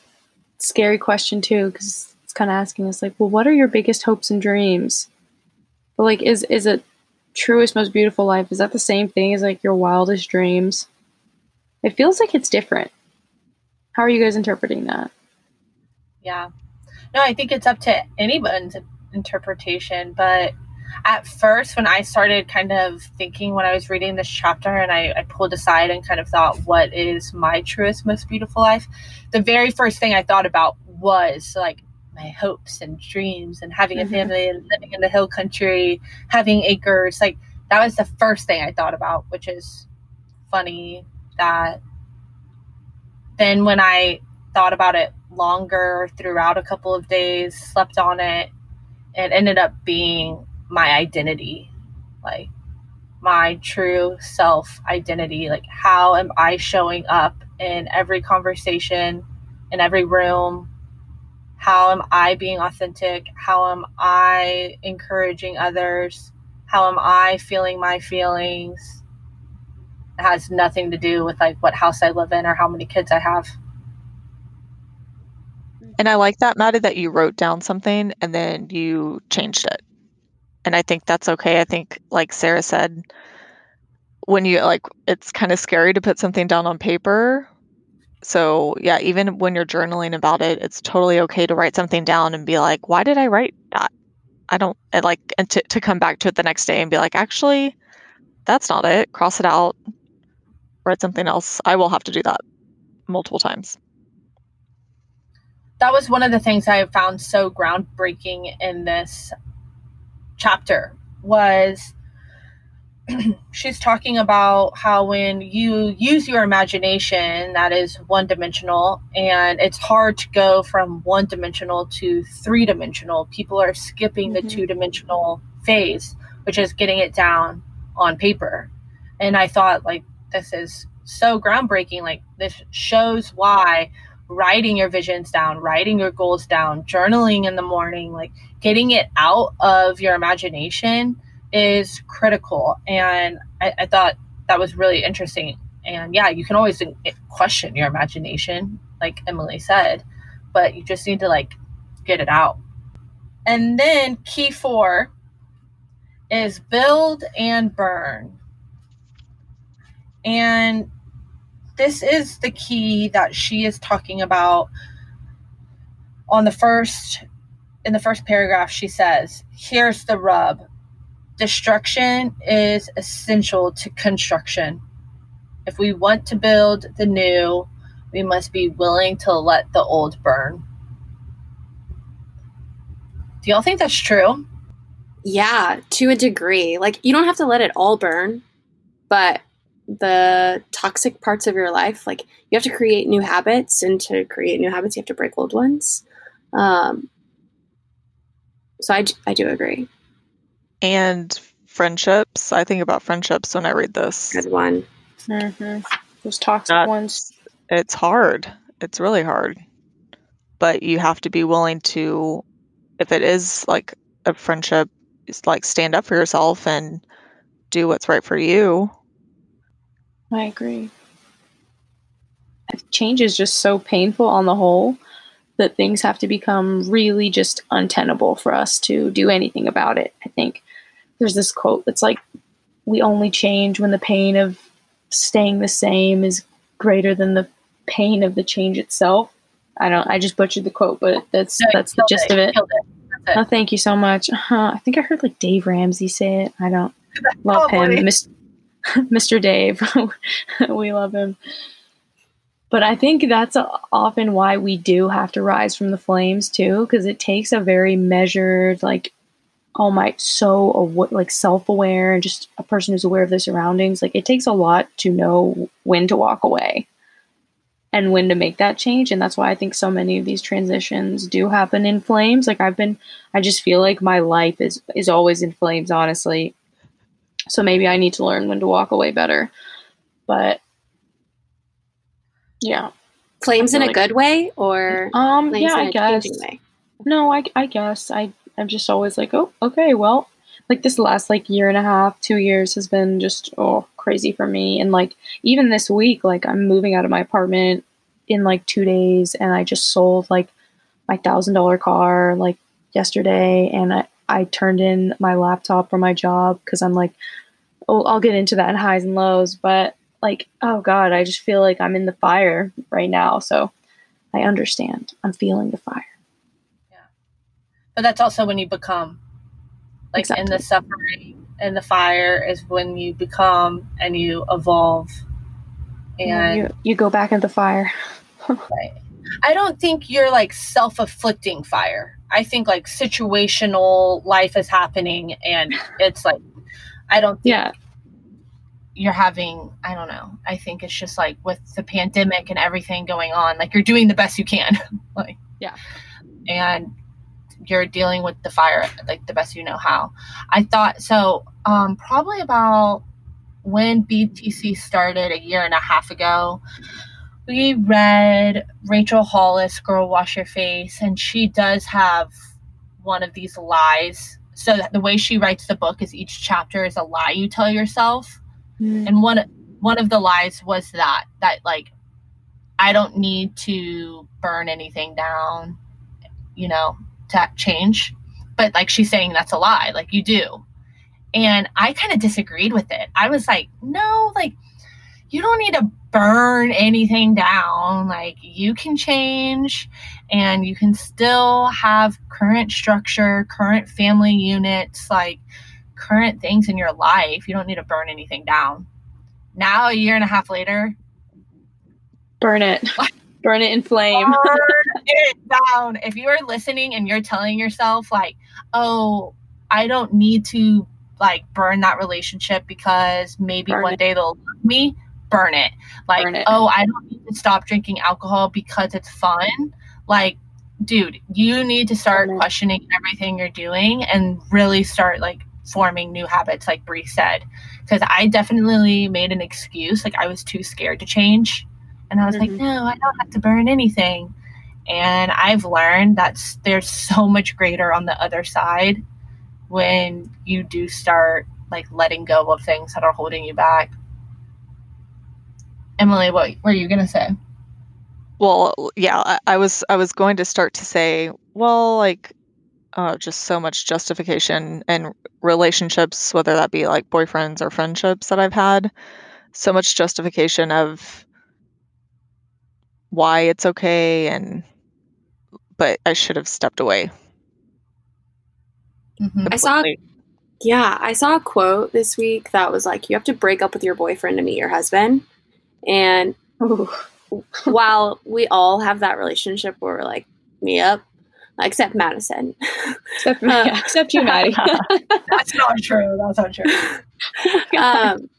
scary question too because it's kind of asking us like, well, what are your biggest hopes and dreams? But like, is is it truest, most beautiful life? Is that the same thing as like your wildest dreams? It feels like it's different. How are you guys interpreting that? Yeah. No, I think it's up to anyone's interpretation. But at first, when I started kind of thinking when I was reading this chapter and I, I, pulled aside and kind of thought, what is my truest, most beautiful life? The very first thing I thought about was like my hopes and dreams and having mm-hmm. a family and living in the hill country, having acres. Like that was the first thing I thought about, which is funny that then when I thought about it longer throughout a couple of days, slept on it, it ended up being my identity. Like my true self identity. Like, how am I showing up in every conversation, in every room, How am I being authentic? How am I encouraging others? How am I feeling my feelings? It has nothing to do with like what house I live in or how many kids I have. And I like that, Maddie, that you wrote down something and then you changed it. And I think that's okay. I think, like Sarah said, when you like, it's kind of scary to put something down on paper. So, yeah, even when you're journaling about it, it's totally okay to write something down and be like, why did I write that? I don't and like, and to, to come back to it the next day and be like, actually, that's not it. Cross it out, write something else. I will have to do that multiple times that was one of the things I found so groundbreaking in this chapter was she's talking about how when you use your imagination that is one dimensional and it's hard to go from one dimensional to three dimensional people are skipping mm-hmm. the two dimensional phase which is getting it down on paper. And i thought like this is so groundbreaking. Like this shows why writing your visions down, writing your goals down, journaling in the morning, like getting it out of your imagination is critical. And I, I thought that was really interesting. And yeah, you can always question your imagination, like Emily said, but you just need to like get it out. And then key four is build and burn. And this is the key that she is talking about on the first in the first paragraph she says here's the rub destruction is essential to construction if we want to build the new we must be willing to let the old burn do y'all think that's true yeah to a degree like you don't have to let it all burn but the toxic parts of your life. Like you have to create new habits, and to create new habits, you have to break old ones. Um, so I, I do agree. And friendships. I think about friendships when I read this. Good one. Mm-hmm. Those toxic that, ones. It's hard. It's really hard. But you have to be willing to, if it is like a friendship, like stand up for yourself and do what's right for you I agree. Change is just so painful on the whole that things have to become really just untenable for us to do anything about it. I think there's this quote that's like, we only change when the pain of staying the same is greater than the pain of the change itself. I don't, I just butchered the quote, but that's, no, that's the gist it. of it. it. Oh, thank you so much. Uh, I think I heard like Dave Ramsey say it. I don't love him. Mr. Mr. Dave. we love him. But I think that's often why we do have to rise from the flames too, because it takes a very measured, like, oh my, so like self-aware and just a person who's aware of their surroundings. Like, it takes a lot to know when to walk away and when to make that change. And that's why I think so many of these transitions do happen in flames. Like, I've been, I just feel like my life is is always in flames, honestly. So maybe I need to learn when to walk away better. But yeah. Flames in a good way or um yeah, I guess. No, I I guess I I'm just always like, "Oh, okay, well, like this last like year and a half, 2 years has been just oh, crazy for me and like even this week like I'm moving out of my apartment in like 2 days and I just sold like my $1000 car like yesterday and I I turned in my laptop for my job because I'm like, oh, I'll get into that in highs and lows, but like, oh God, I just feel like I'm in the fire right now. So I understand. I'm feeling the fire. But that's also when you become like exactly. in the suffering and the fire is when you become and you evolve. And you, you go back in the fire. right. I don't think you're like self afflicting fire. I think like situational life is happening and it's like I don't think yeah. you're having I don't know. I think it's just like with the pandemic and everything going on, like you're doing the best you can. like Yeah. And you're dealing with the fire like the best you know how. I thought so um probably about when BTC started a year and a half ago, we read Rachel Hollis, Girl Wash Your Face, and she does have one of these lies. So the way she writes the book is each chapter is a lie you tell yourself. Mm. And one one of the lies was that that like I don't need to burn anything down, you know, to change. But like she's saying that's a lie, like you do. And I kind of disagreed with it. I was like, no, like you don't need to burn anything down. Like you can change and you can still have current structure, current family units, like current things in your life. You don't need to burn anything down. Now, a year and a half later, burn it. Burn it in flame. burn it down. If you are listening and you're telling yourself, like, oh, I don't need to like burn that relationship because maybe burn one it. day they'll love me burn it. Like, burn it. oh, I don't need to stop drinking alcohol because it's fun. Like, dude, you need to start questioning everything you're doing and really start like forming new habits, like Brie said. Because I definitely made an excuse. Like, I was too scared to change. And I was mm-hmm. like, no, I don't have to burn anything. And I've learned that there's so much greater on the other side when you do start like letting go of things that are holding you back. Emily, what were you gonna say? Well, yeah, I, I was I was going to start to say, well, like uh, just so much justification and relationships, whether that be like boyfriends or friendships that I've had, so much justification of why it's okay and but I should have stepped away. Mm-hmm. I saw yeah, I saw a quote this week that was like you have to break up with your boyfriend to meet your husband. And Ooh. while we all have that relationship where we're like, me up, except Madison. Except, uh, yeah, except you, Maddie. That's not true. That's not true. um,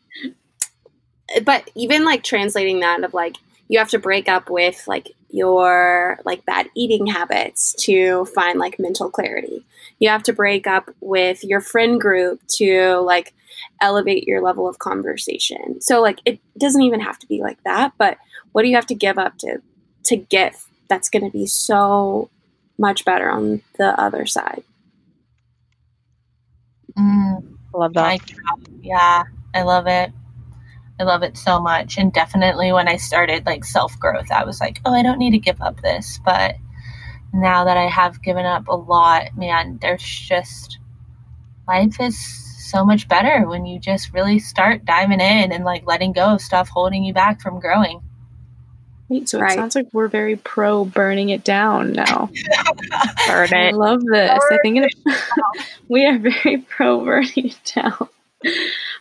but even like translating that of like, you have to break up with like your like bad eating habits to find like mental clarity. You have to break up with your friend group to like elevate your level of conversation. So like it doesn't even have to be like that, but what do you have to give up to to get that's going to be so much better on the other side? Mm, love that. yeah, I love it. I love it so much. And definitely when I started like self growth, I was like, oh, I don't need to give up this. But now that I have given up a lot, man, there's just life is so much better when you just really start diving in and like letting go of stuff holding you back from growing. Wait, so right. it sounds like we're very pro burning it down now. Burn it. I love this. Burn I think it, we are very pro burning it down.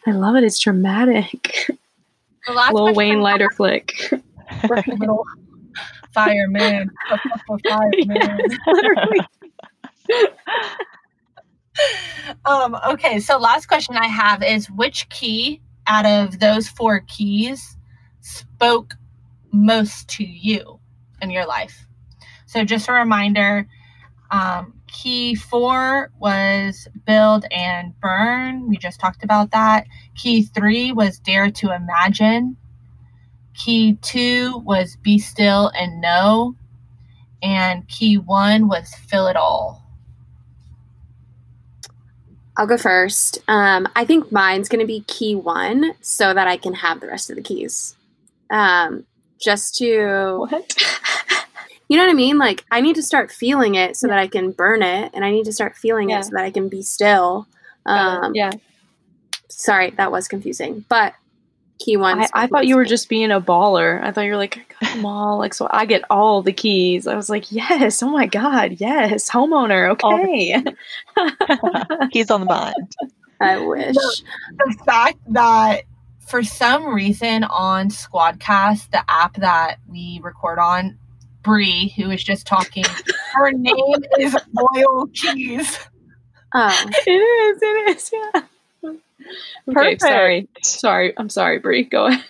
I love it. It's dramatic. Lil Wayne lighter flick. fireman. fireman. um, okay, so last question I have is which key out of those four keys spoke most to you in your life? So, just a reminder um, key four was build and burn. We just talked about that. Key three was dare to imagine. Key two was be still and know. And key one was feel it all. I'll go first. Um, I think mine's going to be key one so that I can have the rest of the keys. Um, just to. What? You know what I mean? Like, I need to start feeling it so yeah. that I can burn it, and I need to start feeling yeah. it so that I can be still. Um, yeah. Sorry, that was confusing. But key one. I, I, thought you were just being a baller. I thought you were like, I got them all. Like, so I get all the keys. I was like, yes. Oh my God. Yes. Homeowner. Okay. Keys on the mind. I wish. The, the fact that for some reason on Squadcast, the app that we record on, Brie, who was just talking, her name is Royal Keys. Oh. It is, it is, yeah. Okay, sorry. Sorry. I'm sorry, Brie. Go ahead.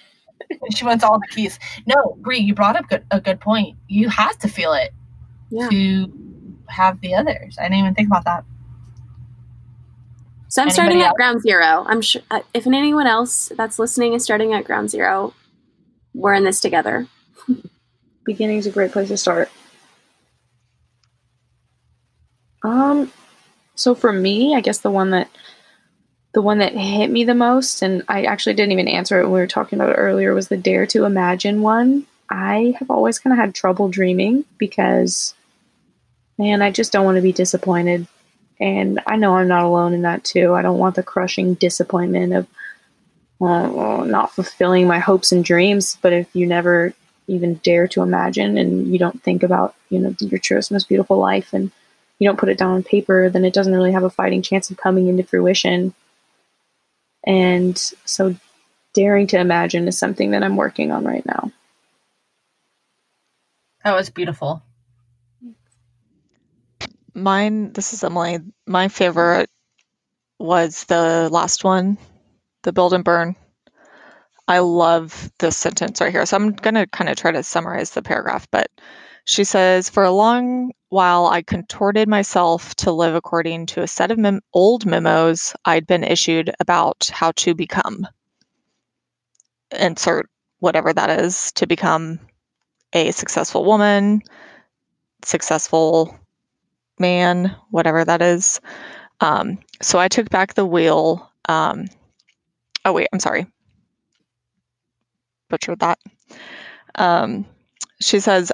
she wants all the keys. No, Brie, you brought up good, a good point. You have to feel it yeah. to have the others. I didn't even think about that. So I'm Anybody starting else? at ground zero. I'm sure uh, if anyone else that's listening is starting at ground zero, we're in this together. Beginning's a great place to start. Um, so for me, I guess the one that the one that hit me the most, and I actually didn't even answer it when we were talking about it earlier, was the Dare to Imagine one. I have always kind of had trouble dreaming because, man, I just don't want to be disappointed. And I know I'm not alone in that too. I don't want the crushing disappointment of uh, not fulfilling my hopes and dreams. But if you never even dare to imagine and you don't think about, you know, your truest, most beautiful life and you don't put it down on paper, then it doesn't really have a fighting chance of coming into fruition. And so daring to imagine is something that I'm working on right now. That was beautiful. Mine, this is Emily. My favorite was the last one, the build and burn. I love this sentence right here. So I'm going to kind of try to summarize the paragraph, but she says, For a long while, I contorted myself to live according to a set of mem- old memos I'd been issued about how to become. Insert whatever that is to become a successful woman, successful man, whatever that is. Um, so I took back the wheel. Um, oh, wait, I'm sorry. Butchered that. Um, she says,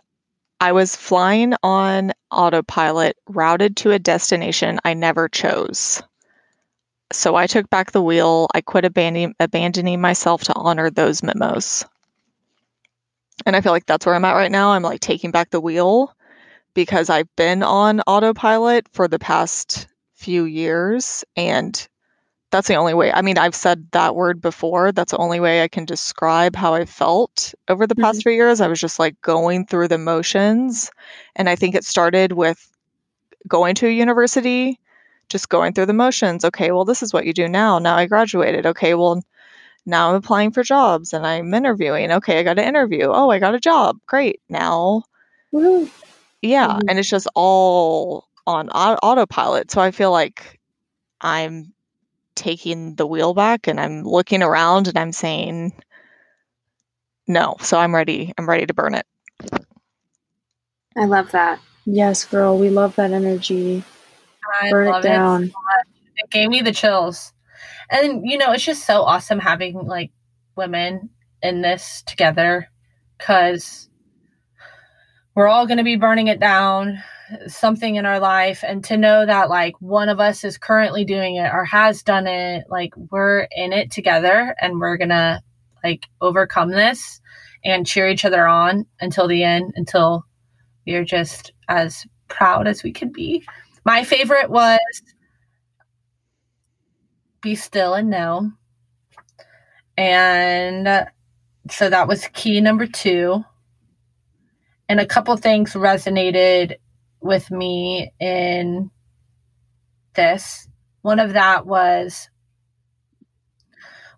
I was flying on autopilot, routed to a destination I never chose. So I took back the wheel. I quit abandoning, abandoning myself to honor those memos. And I feel like that's where I'm at right now. I'm like taking back the wheel because I've been on autopilot for the past few years and that's the only way. I mean, I've said that word before. That's the only way I can describe how I felt over the past mm-hmm. few years. I was just like going through the motions. And I think it started with going to a university, just going through the motions. Okay, well, this is what you do now. Now I graduated. Okay, well, now I'm applying for jobs and I'm interviewing. Okay, I got an interview. Oh, I got a job. Great. Now, Woo. yeah. Mm-hmm. And it's just all on autopilot. So I feel like I'm taking the wheel back and I'm looking around and I'm saying, no. So I'm ready. I'm ready to burn it. I love that. Yes, girl. We love that energy. I burn it down. It, so it gave me the chills and you know it's just so awesome having like women in this together because we're all going to be burning it down something in our life and to know that like one of us is currently doing it or has done it like we're in it together and we're to like overcome this and cheer each other on until the end until we're just as proud as we can be my favorite was be still and know. And so that was key number two. And a couple things resonated with me in this. One of that was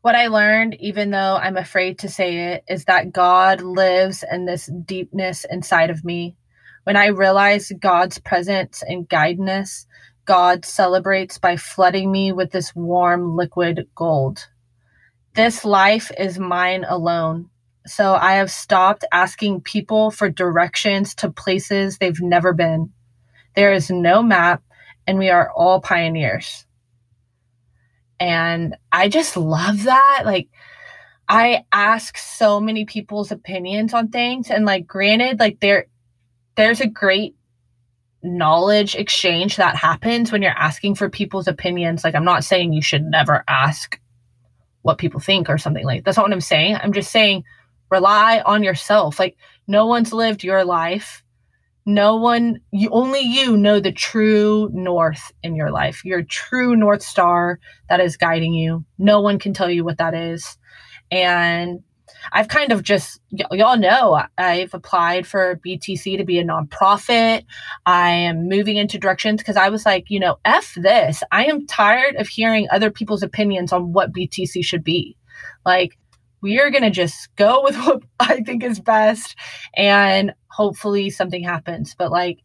what I learned, even though I'm afraid to say it, is that God lives in this deepness inside of me. When I realize God's presence and guidance, God celebrates by flooding me with this warm liquid gold. This life is mine alone. So I have stopped asking people for directions to places they've never been. There is no map, and we are all pioneers. And I just love that. Like, I ask so many people's opinions on things, and like, granted, like there, there's a great knowledge exchange that happens when you're asking for people's opinions. Like, I'm not saying you should never ask what people think or something like that's not what I'm saying. I'm just saying rely on yourself. Like, no one's lived your life. No one, you only you know the true north in your life, your true north star that is guiding you. No one can tell you what that is. And I've kind of just, y- y'all know, I've applied for BTC to be a nonprofit. I am moving into directions because I was like, you know, F this. I am tired of hearing other people's opinions on what BTC should be. Like, we are going to just go with what I think is best and hopefully something happens. But like,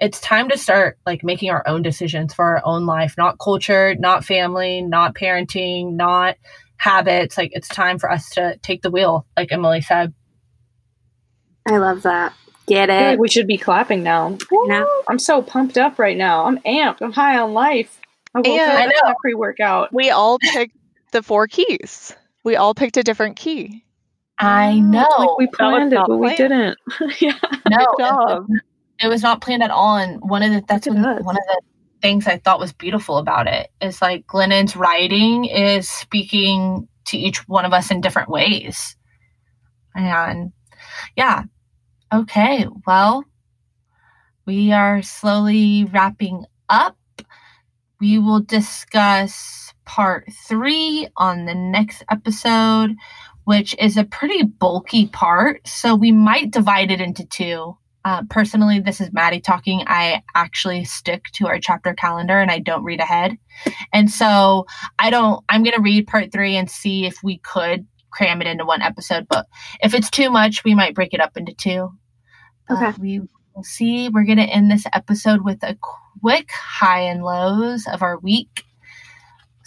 it's time to start like making our own decisions for our own life, not culture, not family, not parenting, not habits like it's time for us to take the wheel like emily said I love that. Get it? like we should be clapping now. Yeah. I'm so pumped up right now. I'm amped. I'm high on life. I woke And- up I know. pre-workout. We all picked the four keys. We all picked a different key. I know. Like we planned it, not but we didn't. yeah. no, Good job. it, it was not planned at all. And one of the that's one, one of the things I thought was beautiful about it is like Glennon's writing is speaking to each one of us in different ways. And yeah. Okay. Well, we are slowly wrapping up. We will discuss part three on the next episode, which is a pretty bulky part. So we might divide it into two. Uh, personally, this is Maddie talking. I actually stick to our chapter calendar and I don't read ahead. And so I don't, I'm going to read part three and see if we could cram it into one episode. But if it's too much, we might break it up into two. But Okay. we will see. We're going to end this episode with a quick high and lows of our week.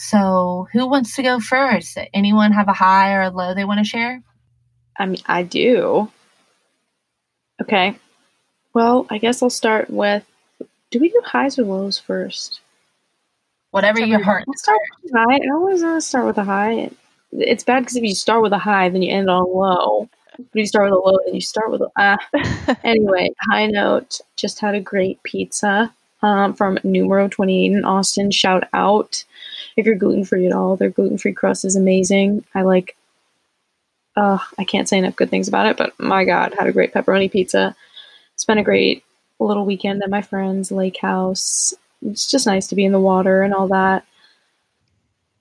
So, who wants to go first? Anyone have a high or a low they want to share? I mean, I do. Okay. Well, I guess I'll start with. Do we do highs or lows first? Whatever your heart. I'll start with a high. I always want to start with a high. It's bad because if you start with a high, then you end on a low. But if you start with a low, then you start with a. Ah. anyway, high note. Just had a great pizza um, from Numero 28 in Austin. Shout out if you're gluten free at all. Their gluten free crust is amazing. I like. Uh, I can't say enough good things about it, but my God, had a great pepperoni pizza. Spent a great little weekend at my friend's lake house. It's just nice to be in the water and all that.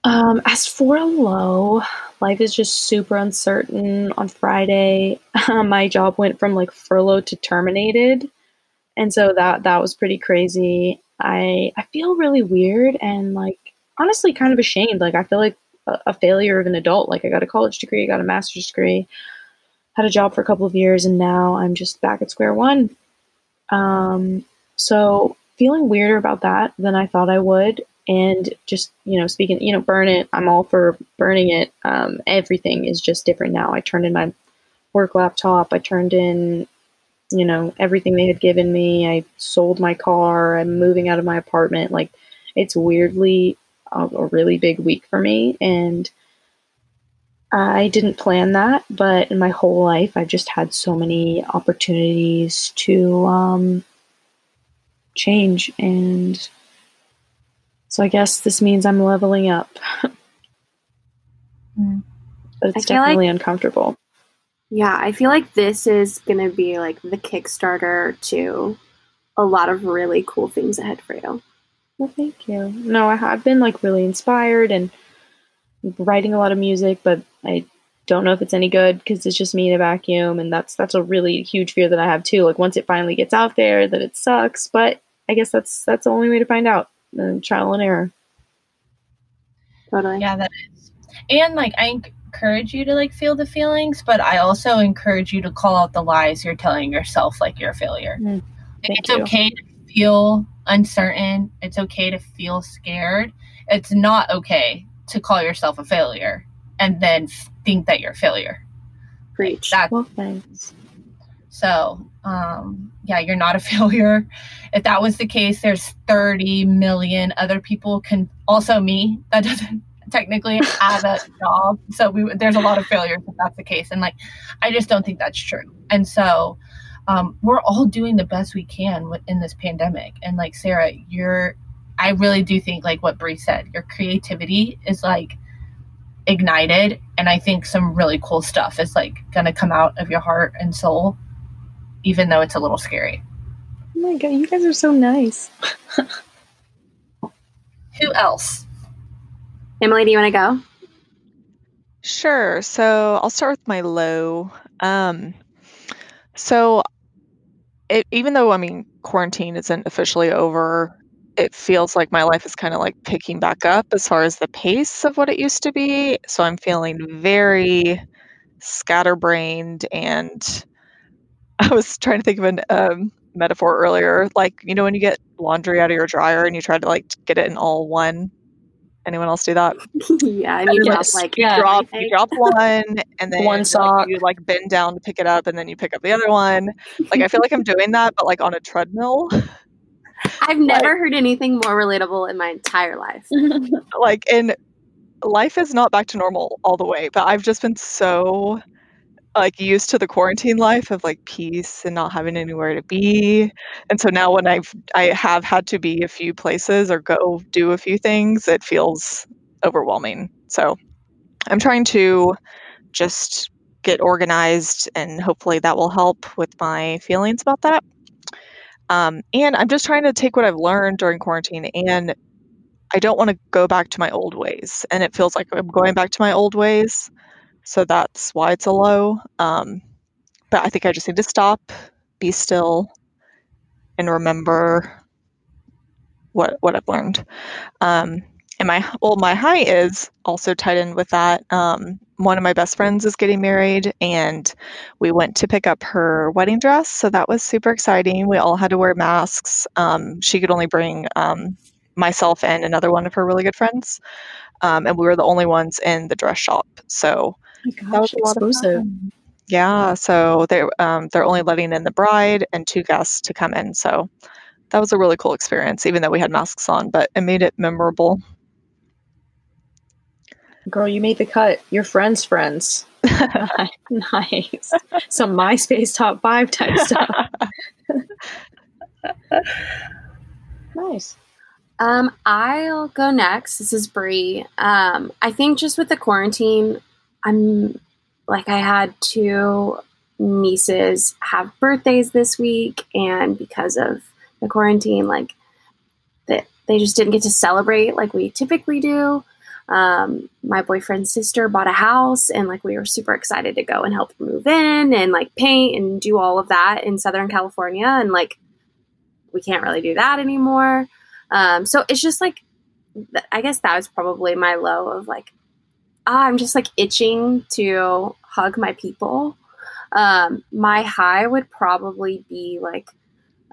Um, as for a low, life is just super uncertain. On Friday, my job went from like furlough to terminated, and so that that was pretty crazy. I I feel really weird and like honestly kind of ashamed. Like I feel like a, a failure of an adult. Like I got a college degree, I got a master's degree, had a job for a couple of years, and now I'm just back at square one. Um, so feeling weirder about that than I thought I would. And just, you know, speaking, you know, burn it. I'm all for burning it. Um, everything is just different now. I turned in my work laptop. I turned in, you know, everything they had given me. I sold my car. I'm moving out of my apartment. Like, it's weirdly a, a really big week for me. And I didn't plan that, but in my whole life, I've just had so many opportunities to um, change. And so I guess this means I'm leveling up. Mm. But it's feel like- definitely uncomfortable. Yeah, I feel like this is going to be like the Kickstarter to a lot of really cool things ahead for you. Well, thank you. No, I have been like really inspired and writing a lot of music, but I don't know if it's any good because it's just me in a vacuum, and that's that's a really huge fear that I have too. Like once it finally gets out there, that it sucks. But I guess that's that's the only way to find out. Uh, trial and error. Totally. Yeah, that is. And like I encourage you to like feel the feelings, but I also encourage you to call out the lies you're telling yourself like you're a failure. Mm, Like, it's you. okay to feel uncertain. It's okay to feel scared. It's not okay to call yourself a failure and then f- think that you're a failure. Preach. That Well, thanks. so um yeah, you're not a failure. If that was the case, there's 30 million other people can also me that doesn't technically have a job. So we there's a lot of failures if that's the case. And like I just don't think that's true. And so um, we're all doing the best we can in this pandemic. And like Sarah, you're I really do think like what Bree said, your creativity is like ignited and I think some really cool stuff is like gonna come out of your heart and soul, even though it's a little scary. Oh my god, you guys are so nice. Who else? Emily, do you want to go? Sure. So I'll start with my low. Um, so it, even though I mean quarantine isn't officially over, it feels like my life is kind of like picking back up as far as the pace of what it used to be. So I'm feeling very scatterbrained, and I was trying to think of a um, metaphor earlier, like you know when you get laundry out of your dryer and you try to like get it in all one Anyone else do that? yeah, and you just drop like yeah. drop you drop one and then One like, sock. you like bend down to pick it up and then you pick up the other one. Like I feel like I'm doing that but like on a treadmill. I've never heard anything more relatable in my entire life. like and life is not back to normal all the way, but I've just been so like used to the quarantine life of like peace and not having anywhere to be. And so now when I've I have had to be a few places or go do a few things, it feels overwhelming. So I'm trying to just get organized and hopefully that will help with my feelings about that. Um, and I'm just trying to take what I've learned during quarantine and I don't want to go back to my old ways. And it feels like I'm going back to my old ways. So that's why it's a low. Um, but I think I just need to stop, be still, and remember what what I've learned. Um, and my well, my high is also tied in with that. Um, one of my best friends is getting married, and we went to pick up her wedding dress. So that was super exciting. We all had to wear masks. Um, she could only bring um, myself and another one of her really good friends, um, and we were the only ones in the dress shop. So that was a lot of fun. Yeah, so they're um, they're only letting in the bride and two guests to come in. So that was a really cool experience, even though we had masks on, but it made it memorable. Girl, you made the cut. Your friends' friends. nice. Some MySpace top five type stuff. nice. Um, I'll go next. This is Bree. Um, I think just with the quarantine, I'm like I had two nieces have birthdays this week, and because of the quarantine, like that they just didn't get to celebrate like we typically do. Um, my boyfriend's sister bought a house, and like we were super excited to go and help move in and like paint and do all of that in Southern California, and like we can't really do that anymore. Um, so it's just like, I guess that was probably my low of like, I'm just like itching to hug my people. Um, my high would probably be like,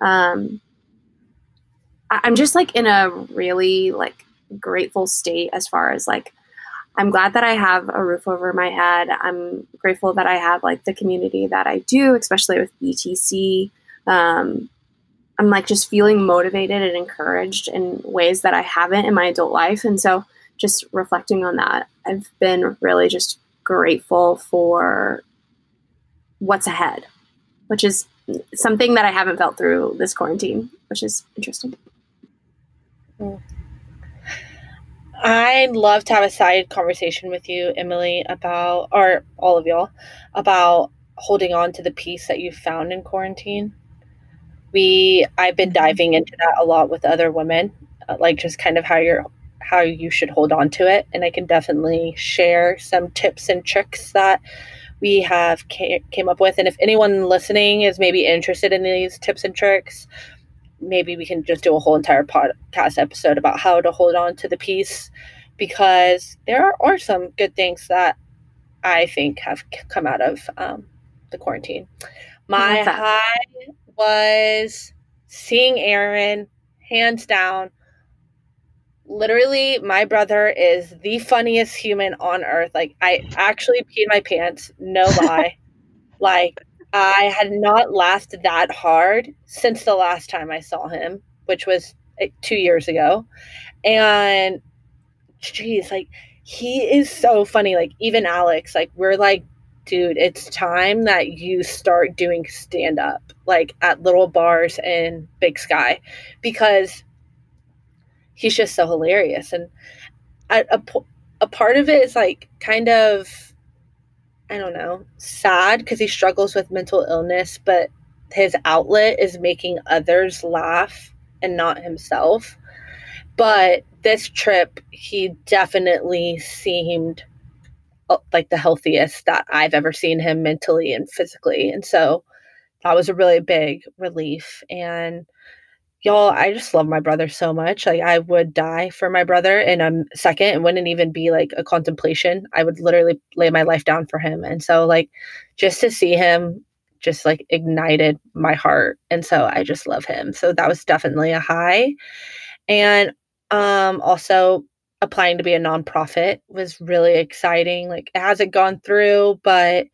um, I- I'm just like in a really like grateful state as far as like, I'm glad that I have a roof over my head. I'm grateful that I have like the community that I do, especially with BTC. Um, I'm like just feeling motivated and encouraged in ways that I haven't in my adult life. And so just reflecting on that, I've been really just grateful for what's ahead, which is something that I haven't felt through this quarantine, which is interesting. I'd love to have a side conversation with you, Emily, about, or all of y'all, about holding on to the peace that you found in quarantine. We, I've been diving into that a lot with other women, uh, like just kind of how you're, how you should hold on to it. And I can definitely share some tips and tricks that we have ca- came up with. And if anyone listening is maybe interested in these tips and tricks, maybe we can just do a whole entire podcast episode about how to hold on to the peace because there are, some good things that I think have c- come out of um, the quarantine. My high was seeing Aaron, hands down. Literally, my brother is the funniest human on earth. Like, I actually peed my pants, no lie. like, I had not laughed that hard since the last time I saw him, which was like, two years ago. And geez, like he is so funny. Like even Alex, like we're like, dude, it's time that you start doing stand up, like at little bars in Big Sky, because he's just so hilarious. And a a part of it is like kind of I don't know, sad because he struggles with mental illness, but his outlet is making others laugh and not himself. But this trip, he definitely seemed uh, like the healthiest that I've ever seen him mentally and physically. And so that was a really big relief. And y'all, I just love my brother so much. Like I would die for my brother in a second. It wouldn't even be like a contemplation. I would literally lay my life down for him. And so like just to see him just like ignited my heart. And so I just love him. So that was definitely a high. And um also applying to be a nonprofit was really exciting. Like it hasn't gone through, but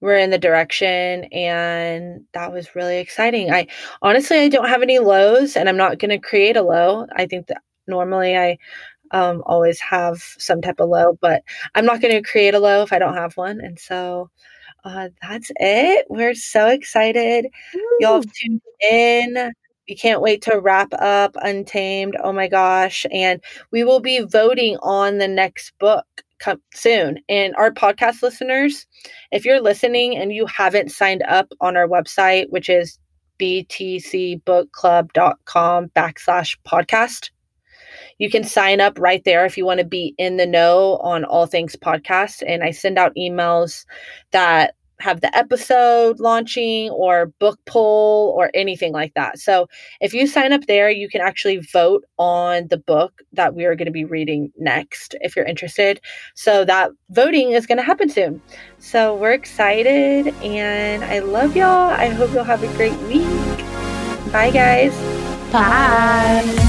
we're in the direction and that was really exciting. I honestly I don't have any lows and I'm not going to create a low. I think that normally I um, always have some type of low, but I'm not going to create a low if I don't have one. And so uh, that's it. We're so excited. Woo. Y'all tuned in. We can't wait to wrap up Untamed. Oh my gosh. And we will be voting on the next book come soon. And our podcast listeners, if you're listening and you haven't signed up on our website, which is btcbookclub.com backslash podcast, you can sign up right there if you want to be in the know on all things podcast. And I send out emails that have the episode launching or book poll or anything like that. So if you sign up there, you can actually vote on the book that we are going to be reading next if you're interested. So that voting is going to happen soon. So we're excited and I love y'all. I hope you'll have a great week. Bye, guys. Bye. Bye.